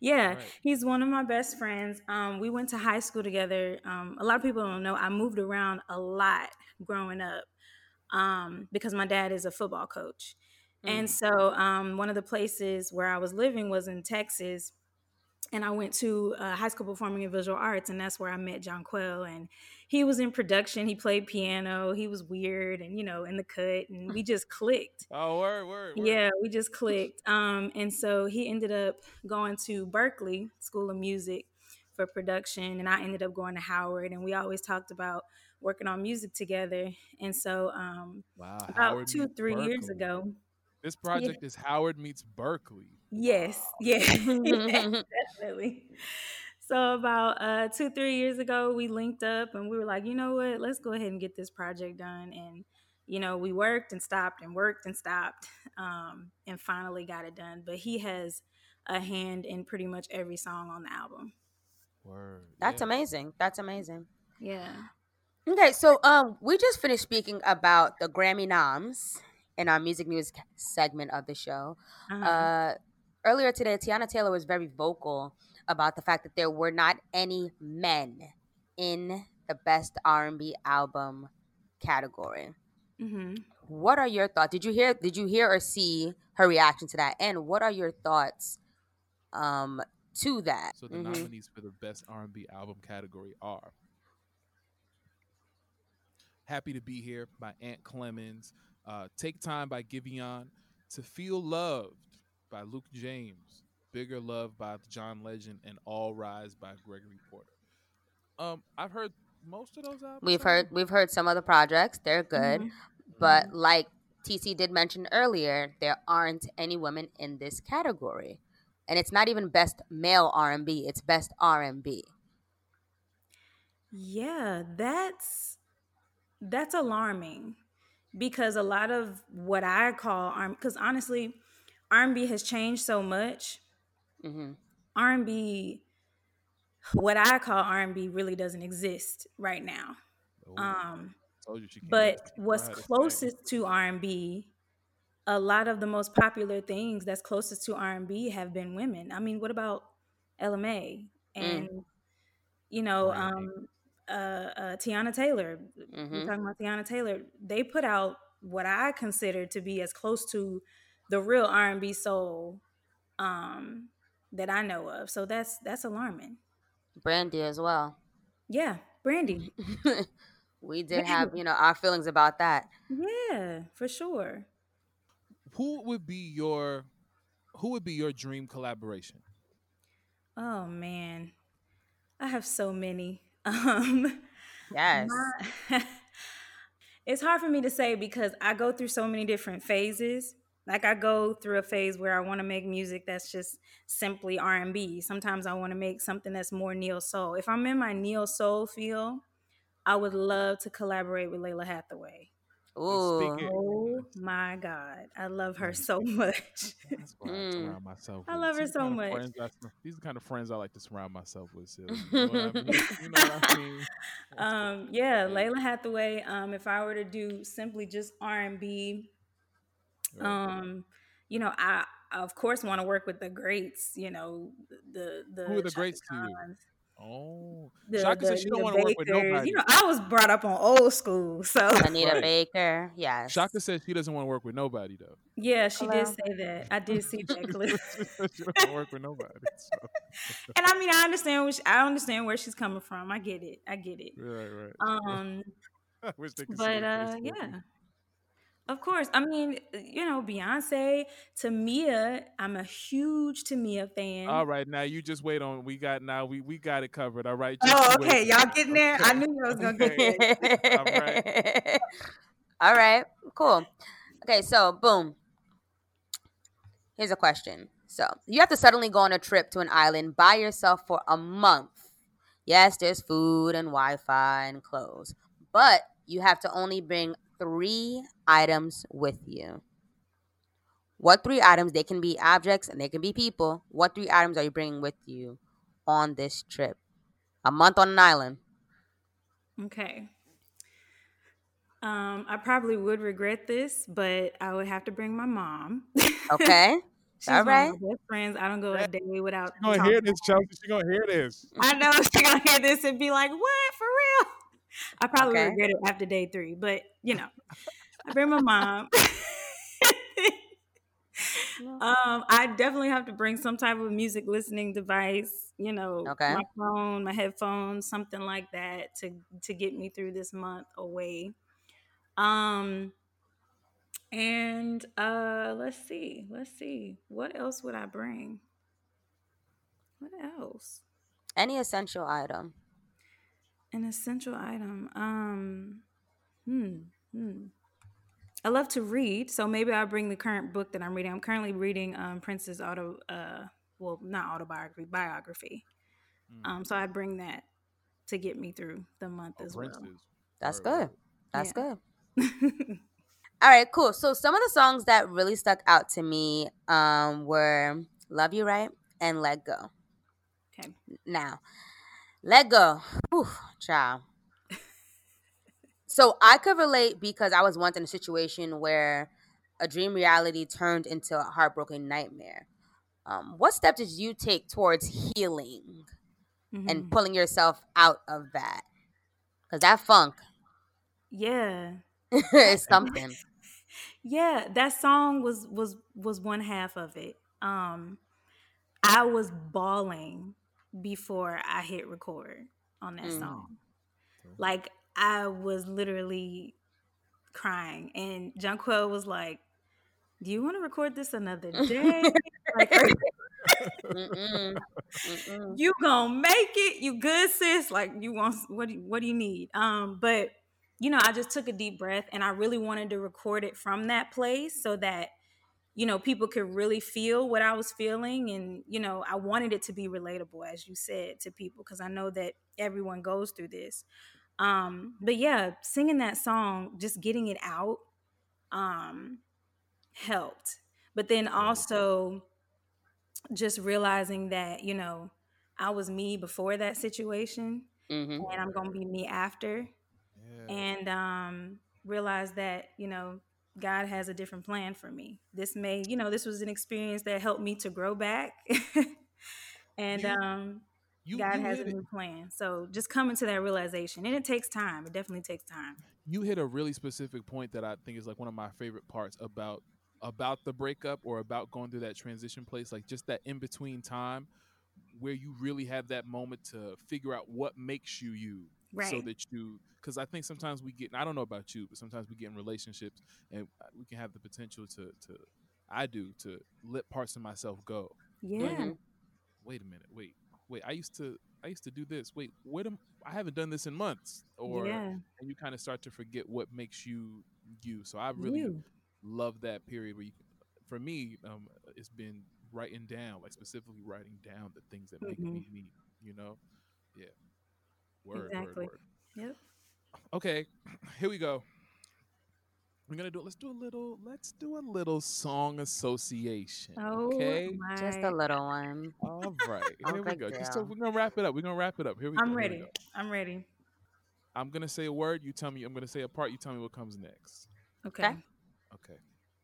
yeah Right. he's one of my best friends um we went to high school together um a lot of people don't know i moved around a lot growing up um because my dad is a football coach And so um, one of the places where I was living was in Texas. And I went to uh, high school performing and visual arts, and that's where I met John Quell. And he was in production. He played piano. He was weird, and you know, in the cut, and we just clicked. Oh, word, word. word. Yeah, we just clicked. Um, and so he ended up going to Berklee School of Music for production, and I ended up going to Howard. And we always talked about working on music together. And so um, Wow. about Howard two, three years ago, This project is Howard meets Berklee. Yes, yeah, definitely. So about uh, two, three years ago, we linked up and we were like, you know what, let's go ahead and get this project done. And you know, we worked and stopped and worked and stopped, um, and finally got it done. But he has a hand in pretty much every song on the album. Word. That's yeah. amazing. That's amazing. Yeah. Okay, so um, we just finished speaking about the Grammy noms in our music news segment of the show. Uh-huh. Uh, earlier today, Teyana Taylor was very vocal about the fact that there were not any men in the best R&B album category. hmm What are your thoughts? Did you hear? Did you hear or see her reaction to that? And what are your thoughts um, to that? So the Mhm. nominees for the best R&B album category are "Happy to Be Here" by Ant Clemons, uh, "Take Time" by Giveon, "To Feel Loved" by Luke James, "Bigger Love" by John Legend, and "All Rise" by Gregory Porter. Um, I've heard most of those albums. We've heard we've heard some of the projects. They're good, Mhm. but like TC did mention earlier, there aren't any women in this category, and it's not even best male R and B. It's best R and B. Yeah, that's that's alarming because a lot of what I call R because honestly, R&B has changed so much. hmm R&B what I call R&B really doesn't exist right now. Oh, Um told you she can't but what's how to closest to R&B a lot of the most popular things that's closest to R&B have been women. I mean, what about Ella Mai and you know, Brandy. um, uh, uh, Teyana Taylor. We're Mhm. talking about Teyana Taylor. They put out what I consider to be as close to the real R&B soul um, that I know of. So that's that's alarming. Brandy as well. Yeah, Brandy. we did have you know our feelings about that. Yeah, for sure. Who would be your Who would be your dream collaboration? Oh man, I have so many. Um, Yes. my- it's hard for me to say because I go through so many different phases. Like I go through a phase where I want to make music that's just simply R and B. Sometimes I want to make something that's more neo soul. If I'm in my neo soul feel, I would love to collaborate with Lalah Hathaway. It. Oh my God, I love her so much. That's I Mm. surround myself. I love her so much. I these are the kind of friends I like to surround myself with. You know what I mean? You know what I mean? um yeah lalah hathaway um if i were to do simply just r&b Right. um you know i I, of course want to work with the greats you know the the Who are the Chaka greats to you? Khans, Oh, the, Chaka said the she don't want to work with nobody. you know i was brought up on old school so Anita Right. Baker. Yes. Chaka said she doesn't want to work with nobody though. yeah she did say that i did see that clip she don't work with nobody. So. and i mean i understand which i understand where she's coming from i get it i get it Right, right. um I wish they could but your uh yeah of course i mean uh, you know beyonce tamia i'm a huge tamia fan All right, now you just wait on. We got now. We we got it covered. All right. Just oh you wait okay y'all getting there i knew you was gonna get there All right. All right. Cool. Okay, so boom. Here's a question. So you have to suddenly go on a trip to an island by yourself for a month. Yes, there's food and Wi-Fi and clothes, but you have to only bring three items with you. What three items? They can be objects and they can be people. What three items are you bringing with you on this trip? A month on an island. okay um i probably would regret this but i would have to bring my mom Okay. she's All one of my best friends i don't go a day without She gonna hear this, Chelsea. She gonna hear this. I know she's gonna hear this and be like, "What for real?" I probably Okay. regret it after day three, but you know, I bring my mom. um, I definitely have to bring some type of music listening device. You know, Okay. my phone, my headphones, something like that to to get me through this month away. Um, and uh, let's see, let's see, what else would I bring? What else? Any essential item. An essential item. Um, hmm, hmm. I love to read, so maybe I'll bring the current book that I'm reading. I'm currently reading um, Prince's auto, uh, well, not autobiography, biography. Mm. Um, so I'd bring that to get me through the month Oh, as Prince well. That's Word, word. good. That's Yeah. good. All right, cool. So some of the songs that really stuck out to me um, were "Love You Right" and "Let Go." Okay. Now, "Let Go," Whew, child. so I could relate because I was once in a situation where a dream reality turned into a heartbroken nightmare. Um, what steps did you take towards healing Mhm. and pulling yourself out of that? Because that funk. yeah, it's something. yeah, that song was was was one half of it. Um I was bawling before I hit record on that Mm. song. Like I was literally crying and Jonquil was like, "Do you want to record this another day? like, are Mm-mm. Mm-mm. you gonna make it you good sis like you want what do you, what do you need um but you know i just took a deep breath and i really wanted to record it from that place so that you know people could really feel what i was feeling and you know i wanted it to be relatable as you said to people because i know that everyone goes through this um but yeah singing that song just getting it out um helped but then also just realizing that you know i was me before that situation Mhm. and i'm gonna be me after Yeah. and um realize that you know god has a different plan for me. This may you know this was an experience that helped me to grow back. And You- um you, god you has a it. new plan. So just coming to that realization and it takes time. It definitely takes time. You hit a really specific point that I think is like one of my favorite parts about about the breakup or about going through that transition place, like just that in between time where you really have that moment to figure out what makes you you, so that you. Because I think sometimes we get, I don't know about you, but sometimes we get in relationships and uh, we can have the potential to, to I do, to let parts of myself go. yeah Mhm. Wait a minute, wait, wait. I used to, I used to do this. Wait, what am I haven't done this in months, or yeah and you kind of start to forget what makes you you. So I really You. love that period where you, for me, um, it's been writing down, like specifically writing down the things that make me me. You know, yeah. Word, Exactly. word, word. yep Okay, here we go. We're gonna do. it. Let's do a little. Let's do a little song association. oh okay. my Just a little one. All right. No Here we go. Just so we're gonna wrap it up. We're gonna wrap it up. Here we go. i'm ready go. i'm ready I'm gonna say a word. You tell me. I'm gonna say a part. You tell me what comes next. okay, Okay. Okay.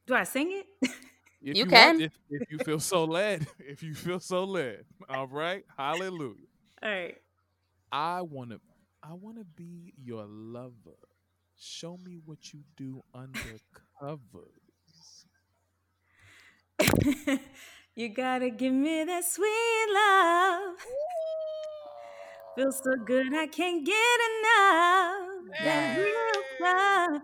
do i sing it If You want, can. if, if you feel so led. If you feel so led. All right. Hallelujah. all right I wanna. I wanna be your lover. Show me what you do under covers. you gotta give me that sweet love. Feels so good, I can't get enough. That real love.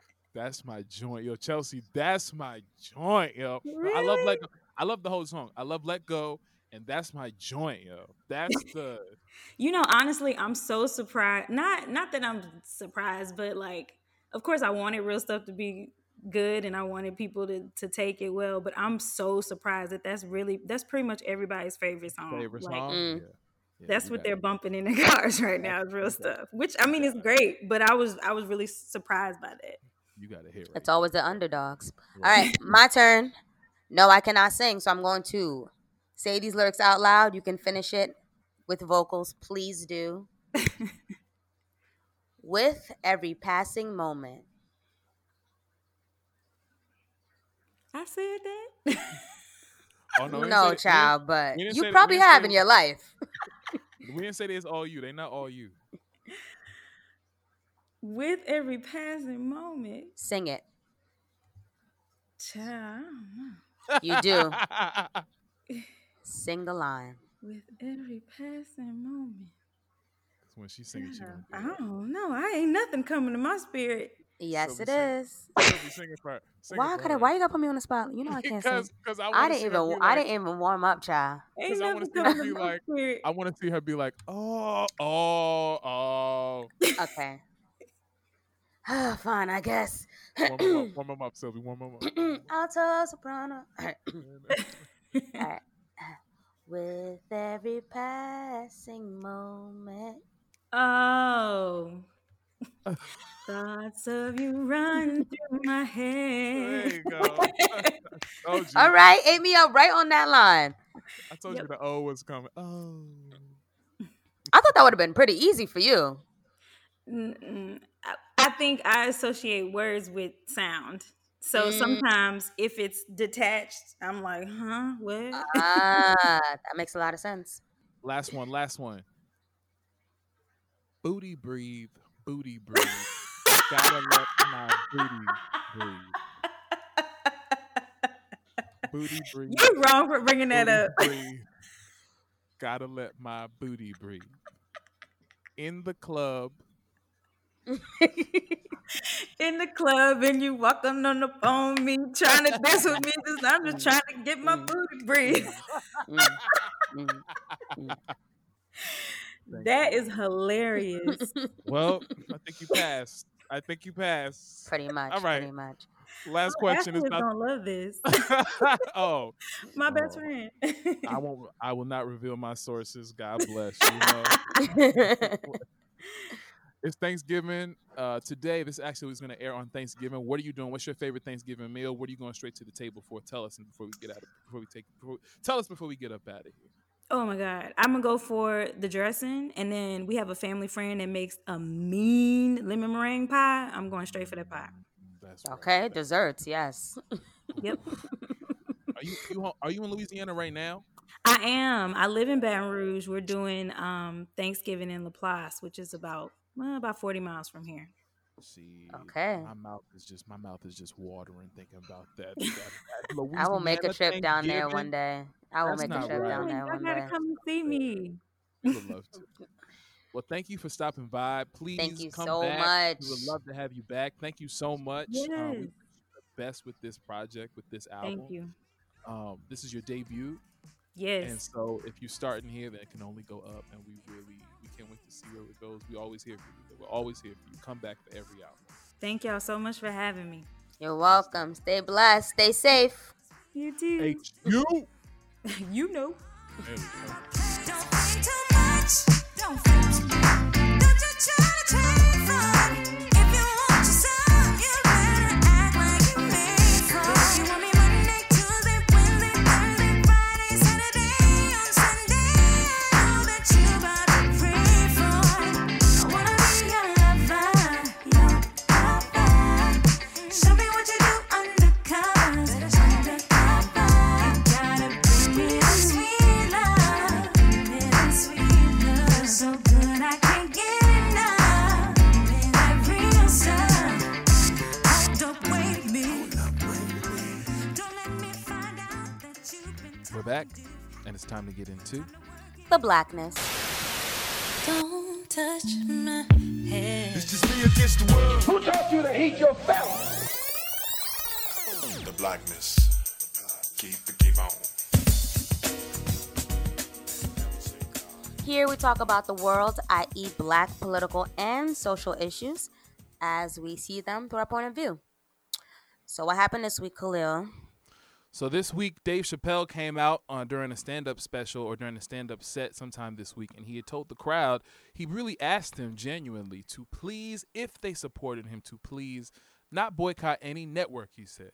That's my joint, yo, Chelsea. That's my joint, yo. I love let. Go. I love the whole song. I love let go, and that's my joint, yo. That's the. you know, honestly, I'm so surprised. Not not that I'm surprised, but like, of course, I wanted real stuff to be good, and I wanted people to to take it well. But I'm so surprised that that's really that's pretty much everybody's favorite song. favorite Like, song. Mm. Yeah. Yeah, That's what they're it. bumping in their cars right now is real Okay. stuff. Which I mean is great, but I was I was really surprised by that. You got to hit right. It's always the underdogs. All right, my turn. No, I cannot sing, so I'm going to say these lyrics out loud. You can finish it with vocals. Please do. with every passing moment. I said that. Oh, no, No, say- child, but you probably didn't have in your life. We didn't say it's all you. They're not all you. With every passing moment, Sing it. child, I don't know. You do. Sing the line. With every passing moment. when she singing, she child, gonna I do that. don't know. I ain't nothing coming to my spirit. Yes, So it sing- is. Sylvie, sing for- Why could I? Why you gotta put me on the spot? You know I can't sing. Because because I, I didn't even. be I like- didn't even warm up, child. Ain't 'Cause I wanna see her be like- spirit. I want to see her be like, oh, oh, oh. Okay. oh, Fine, I guess. Warm them up, warm 'em up, Sylvie. Warm 'em up. Alto soprano. Alright. With every passing moment. Oh. Thoughts of you run through my head. There head. you go. I you. All right, ate me up right on that line. I told you the O was coming. Oh. I thought that would have been pretty easy for you. Mm-mm. I, I think I associate words with sound. So Mm. sometimes if it's detached, I'm like, huh, what? Ah, that makes a lot of sense. Last one, last one. Booty breathe, booty breathe. Gotta let my booty breathe. Booty breathe. You're wrong for bringing that booty up. breathe. Gotta let my booty breathe. In the club, In the club, and you walking on the phone, me trying to dance with me. Just, I'm just trying to get my booty breathe. Mm, mm, mm. That is hilarious. well, I think you passed. I think you passed. Pretty much. All right. Pretty much. Last question is Ashley not. gonna love this. oh, My best Oh. friend. I won't. I will not reveal my sources. God bless you. Know? It's Thanksgiving uh, today. This actually is going to air on Thanksgiving. What are you doing? What's your favorite Thanksgiving meal? What are you going straight to the table for? Tell us and before we get out. Of, before we take. Before, tell us before we get up out of here. Oh my god. I'm gonna go for the dressing and then we have a family friend that makes a mean lemon meringue pie. I'm going straight for that pie. That's right. okay, desserts, yes. Yep. Are you, you are you in Louisiana right now? I am. I live in Baton Rouge. We're doing um Thanksgiving in Laplace, which is about well, about 40 miles from here. See. Okay. My mouth is just my mouth is just watering thinking about that. that- that I will make a trip down there one day. I will That's make a trip right. down there Y'all one gotta come and see me. I would love to. Well, thank you for stopping by. Please thank you come so back. We would love to have you back. Thank you so much. Um, we Yes. wish you the best with this project, with this album. Thank you. Um, this is your debut, and so if you start in here, then it can only go up. And we really, we can't wait to see where it goes. We always here for you. We're always here for you. Come back for every album. Thank y'all so much for having me. You're welcome. Stay blessed. Stay safe. You too. H U. you know. It's time to get into. The blackness. Don't touch my head. It's just me against the world. Who taught you to heat your felt? The blackness. Keep it, keep on. Here we talk about the world, i.e., black political and social issues, as we see them through our point of view. So, what happened this week, Kahlil? So this week, Dave Chappelle came out uh, during a stand-up special or during a stand-up set sometime this week, and he had told the crowd he really asked them genuinely to please, if they supported him, to please not boycott any network. He said,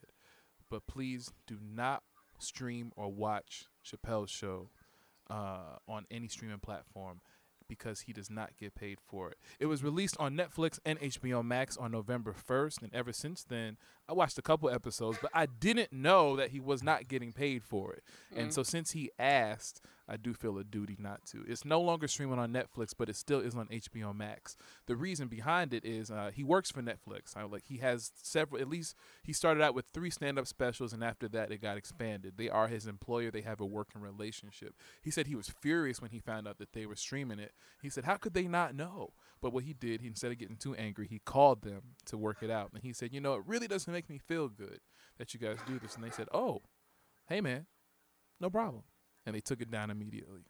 but please do not stream or watch Chappelle's show uh, on any streaming platform because he does not get paid for it. It was released on Netflix and HBO Max on November 1st, and ever since then, I watched a couple episodes, but I didn't know that he was not getting paid for it. And mm-hmm. so since he asked, I do feel a duty not to. It's no longer streaming on Netflix, but it still is on HBO Max. The reason behind it is uh, he works for Netflix. I, like he has several. At least he started out with three stand-up specials, and after that, it got expanded. They are his employer. They have a working relationship. He said he was furious when he found out that they were streaming it. He said, "How could they not know?" But what he did, he instead of getting too angry, he called them to work it out, and he said, "You know, it really doesn't make me feel good that you guys do this." And they said, "Oh, hey man, no problem," and they took it down immediately.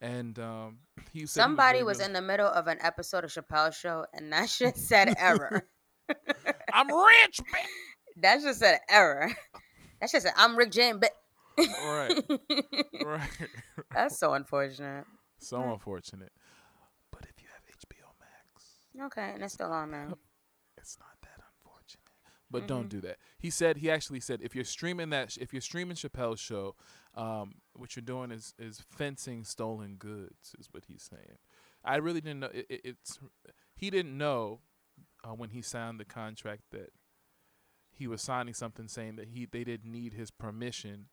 And um, he said he Somebody really, was really- in the middle of an episode of Chappelle's show, and that shit said error. I'm rich, man. that just said error. That shit said, I'm Rick James, but. Right, right. That's so unfortunate. so unfortunate. But if you have HBO Max, Okay, and it's still on now. it's not that unfortunate. But don't do that. He said he actually said if you're streaming that if you're streaming Chappelle's show, um, what you're doing is is fencing stolen goods is what he's saying. I really didn't know it, it, it's he didn't know uh, when he signed the contract that he was signing something saying that he they didn't need his permission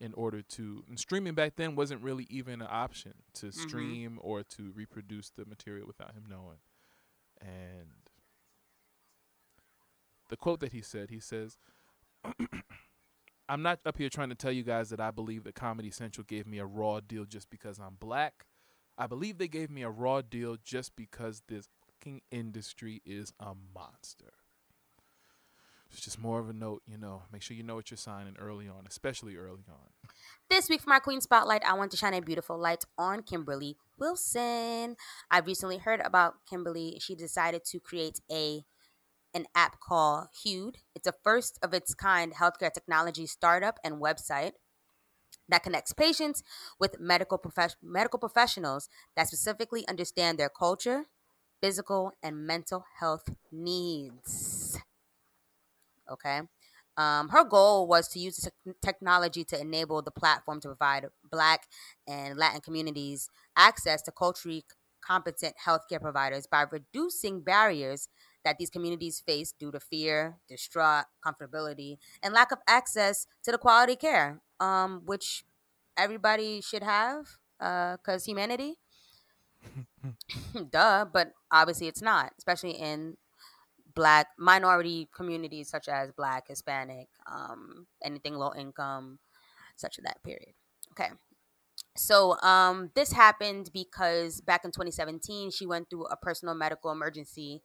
in order to and streaming back then wasn't really even an option to stream or to reproduce the material without him knowing and the quote that he said, he says, I'm not up here trying to tell you guys that I believe that Comedy Central gave me a raw deal just because I'm black. I believe they gave me a raw deal just because this fucking industry is a monster. It's just more of a note, you know. Make sure you know what you're signing early on, especially early on. This week for my Queen Spotlight, I want to shine a beautiful light on Kimberly Wilson. I recently heard about Kimberly. She decided to create a an app called Hued. It's a first of its kind healthcare technology startup and website that connects patients with medical prof- medical professionals that specifically understand their culture, physical, and mental health needs. Okay. Um, her goal was to use tech technology to enable the platform to provide Black and Latin communities access to culturally competent healthcare providers by reducing barriers that these communities face due to fear, distraught, comfortability, and lack of access to the quality care, um, which everybody should have, because humanity, duh, but obviously it's not, especially in black minority communities such as black, Hispanic, um, anything low income, such as that period. Okay. So um, this happened because back in 2017, she went through a personal medical emergency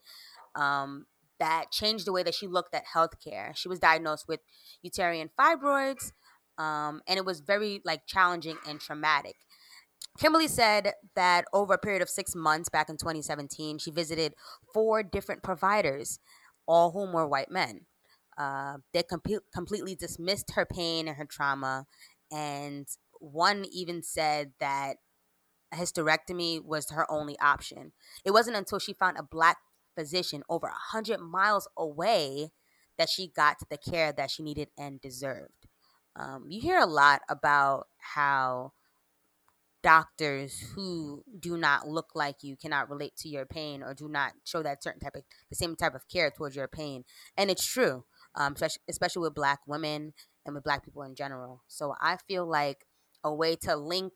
um, that changed the way that she looked at healthcare. She was diagnosed with uterine fibroids, um, and it was very like challenging and traumatic. Kimberly said that over a period of six months back in 2017, she visited four different providers, all whom were white men. Uh, they com- completely dismissed her pain and her trauma, and one even said that a hysterectomy was her only option. It wasn't until she found a black physician over a hundred miles away that she got the care that she needed and deserved. Um, you hear a lot about how doctors who do not look like you cannot relate to your pain or do not show that certain type of the same type of care towards your pain and it's true um, especially with black women and with black people in general so i feel like a way to link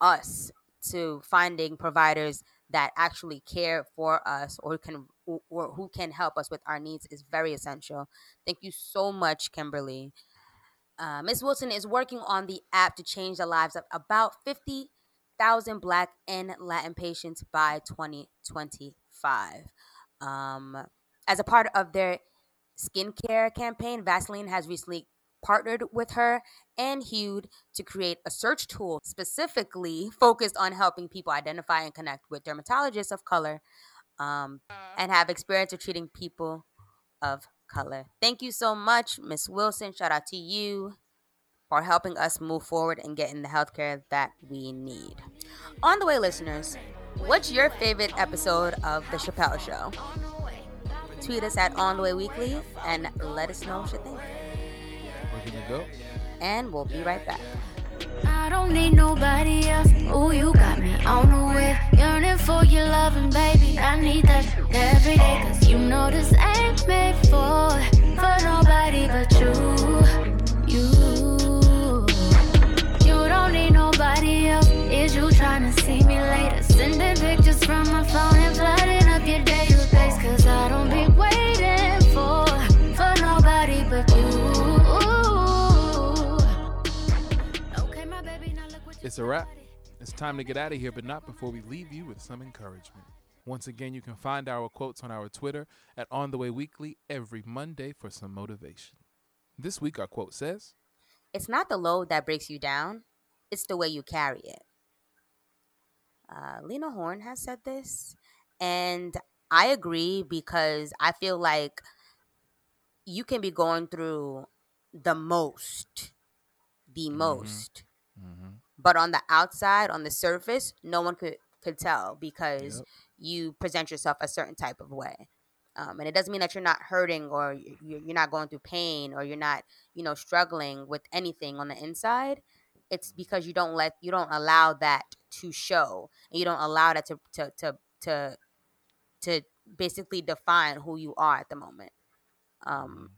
us to finding providers that actually care for us or can or who can help us with our needs is very essential thank you so much kimberly uh, Ms. Wilson is working on the app to change the lives of about 50,000 Black and Latin patients by 2025. Um, as a part of their skincare campaign, Vaseline has recently partnered with her and Hued to create a search tool specifically focused on helping people identify and connect with dermatologists of color um, and have experience of treating people of color. Thank you so much, Miss Wilson. Shout out to you for helping us move forward and getting the healthcare that we need. On the way, listeners, what's your favorite episode of The Chappelle Show? Tweet us at On the Way Weekly and let us know what you think. We're gonna go. And we'll be right back. I don't need nobody else. Ooh, you got me on the way. Yearning for your loving, baby. I need that every day. Cause you know this ain't made for, for nobody but you. You. You don't need nobody else. Is you trying to see me later? Sending pictures from my phone and flooding up your database. It's a wrap. It's time to get out of here, but not before we leave you with some encouragement. Once again, you can find our quotes on our Twitter at On the Way Weekly every Monday for some motivation. This week, our quote says, It's not the load that breaks you down, it's the way you carry it. Uh, Lena Horne has said this, and I agree because I feel like you can be going through the most, the most, but on the outside, on the surface, no one could could tell because Yep. you present yourself a certain type of way. Um, and it doesn't mean that you're not hurting or you- you're you're not going through pain or you're not, you know, struggling with anything on the inside. It's because you don't let you don't allow that to show, and you don't allow that to to to to to basically define who you are at the moment. Um,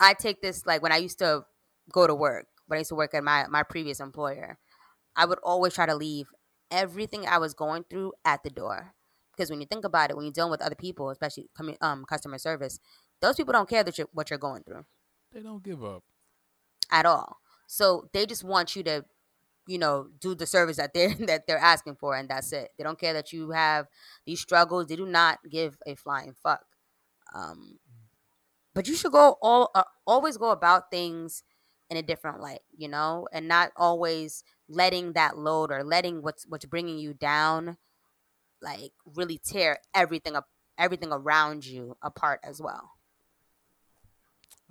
I take this like when I used to go to work, when I used to work at my my previous employer, I would always try to leave everything I was going through at the door. Because when you think about it, when you're dealing with other people, especially um, customer service, those people don't care that you're, what you're going through They don't give up. at all. So they just want you to, you know, do the service that they're that they're asking for, and that's it. They don't care that you have these struggles. They do not give a flying fuck. Um, but you should go all uh, always go about things in a different light, you know, and not always letting that load or letting what's what's bringing you down, like really tear everything up, everything around you apart as well.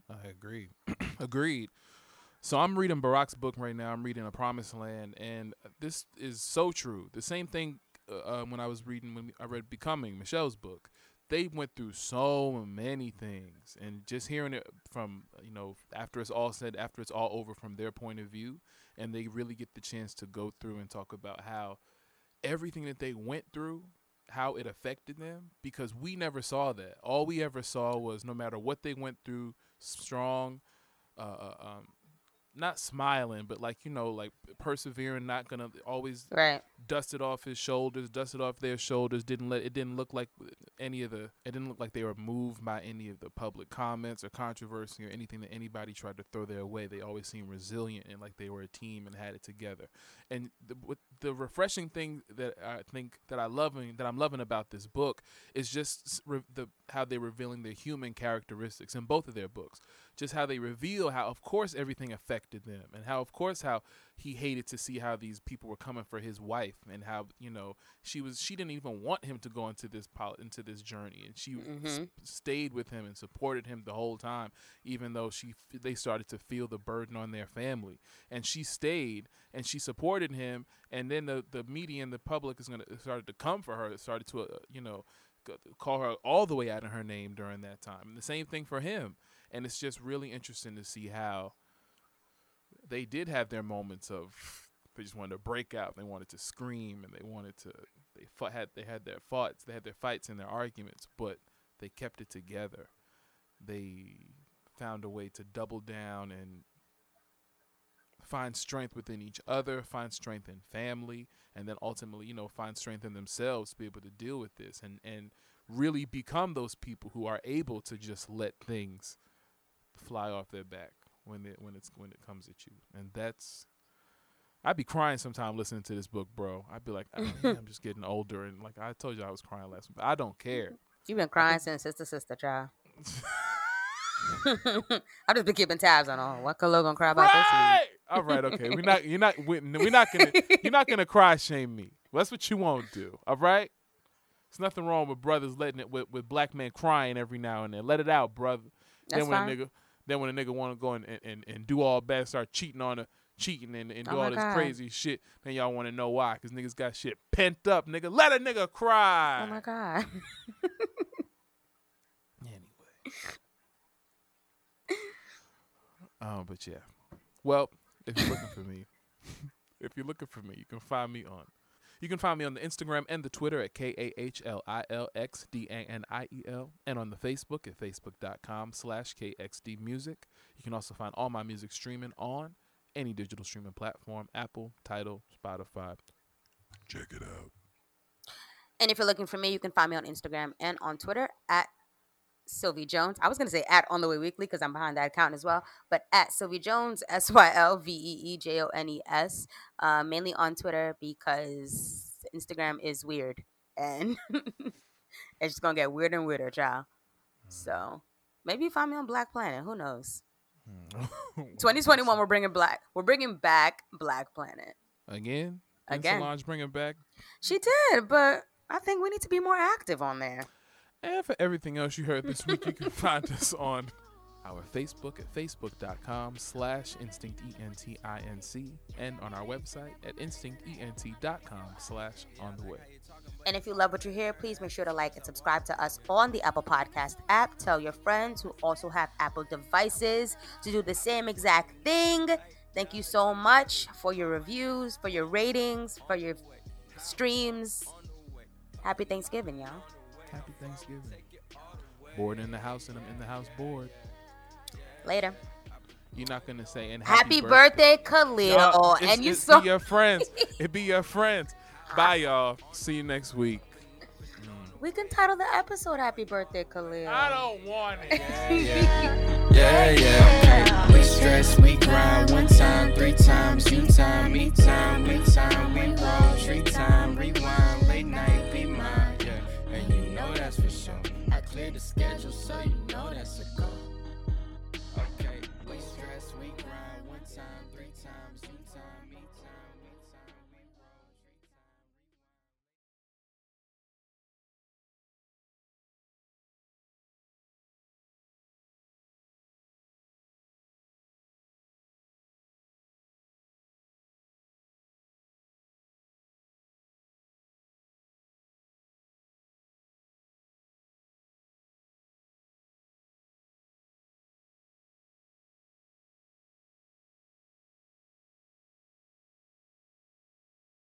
I agree. Agreed. So I'm reading Barack's book right now. I'm reading A Promised Land, and this is so true. The same thing uh, uh, when I was reading when I read Becoming Michelle's book. They went through so many things, and just hearing it from you know after it's all said, after it's all over from their point of view, and they really get the chance to go through and talk about how everything that they went through how it affected them because we never saw that. All we ever saw was no matter what they went through strong uh, uh, um, not smiling but like you know like persevering not gonna always Right. dust it off his shoulders dust it off their shoulders didn't let it didn't look like any of the it didn't look like they were moved by any of the public comments or controversy or anything that anybody tried to throw their way they always seemed resilient and like they were a team and had it together and the, the refreshing thing that I think that I loving that I'm loving about this book is just re- the how they're revealing their human characteristics in both of their books. Just how they reveal how, of course, everything affected them, and how, of course, how he hated to see how these people were coming for his wife, and how you know she was she didn't even want him to go into this pol- into this journey, and she s- Mhm. stayed with him and supported him the whole time, even though she f- they started to feel the burden on their family, and she stayed and she supported him, and then the the media and the public is gonna started to come for her, started to uh, you know call her all the way out of her name during that time. And the same thing for him. And it's just really interesting to see how they did have their moments of they just wanted to break out, they wanted to scream, and they wanted to they fought, had they had their fights, they had their fights and their arguments, but they kept it together. They found a way to double down and find strength within each other, find strength in family, and then ultimately, you know, find strength in themselves to be able to deal with this and and really become those people who are able to just let things fly off their back when it when it's when it comes at you. And that's I'd be crying sometime listening to this book, bro. I'd be like, "Oh, yeah, I'm just getting older, and like I told you, I was crying last week. But I don't care. Mm-hmm. You've been crying since sister, sister, child. I've just been keeping tabs on all. what Kahlil gonna cry about this week. All right, okay. We're not. You're not. We're we're not gonna. You're not gonna cry shame me. That's what you won't do. All right. There's nothing wrong with brothers letting it with, with black men crying every now and then. Let it out, brother. That's then when fine. a nigga, then when a nigga want to go and, and, and do all bad, start cheating on a cheating and, and do Oh all this God. crazy shit. Then y'all want to know why? Cause niggas got shit pent up. Nigga, let a nigga cry. Oh my god. Anyway. um, but yeah. Well, if you're looking for me, if you're looking for me, you can find me on. You can find me on the Instagram and the Twitter at K A H L I L X D A N I E L, and on the Facebook at facebook.com slash KXD Music. You can also find all my music streaming on any digital streaming platform Apple, Tidal, Spotify. Check it out. And if you're looking for me, you can find me on Instagram and on Twitter at Sylvee Jones. I was gonna say at On the Way Weekly because I'm behind that account as well, but at Sylvee Jones, S Y L V E E J O N E S, uh, mainly on Twitter because Instagram is weird and it's just gonna get weirder and weirder, child. So maybe you find me on Black Planet. Who knows? 2021, we're bringing black. We're bringing back Black Planet. Again? Again. Solange bring it back? She did, but I think we need to be more active on there. And for everything else you heard this week, you can find us on our Facebook at facebook.com slash instinct E-N-T-I-N-C and on our website at instinctent.com slash on the way. And if you love what you hear, please make sure to like and subscribe to us on the Apple Podcast app. Tell your friends who also have Apple devices to do the same exact thing. Thank you so much for your reviews, for your ratings, for your streams. Happy Thanksgiving, y'all. Happy Thanksgiving. Bored in the house and I'm in the house bored. Later. You're not going to say, and Happy, happy, birthday, Kahlil. Y'all, it's- and you it's saw be your friends. it be your friends. Bye, y'all. See you next week. Mm. We can title the episode "Happy Birthday, Kahlil." I don't want it. Yeah, yeah. We stress, we grind one time, three times, you time, me time, we time, we roll, tree time, rewind, late night, clear the schedule, so you know that's a goal. Okay, we stress, we grind one time, three times, two times.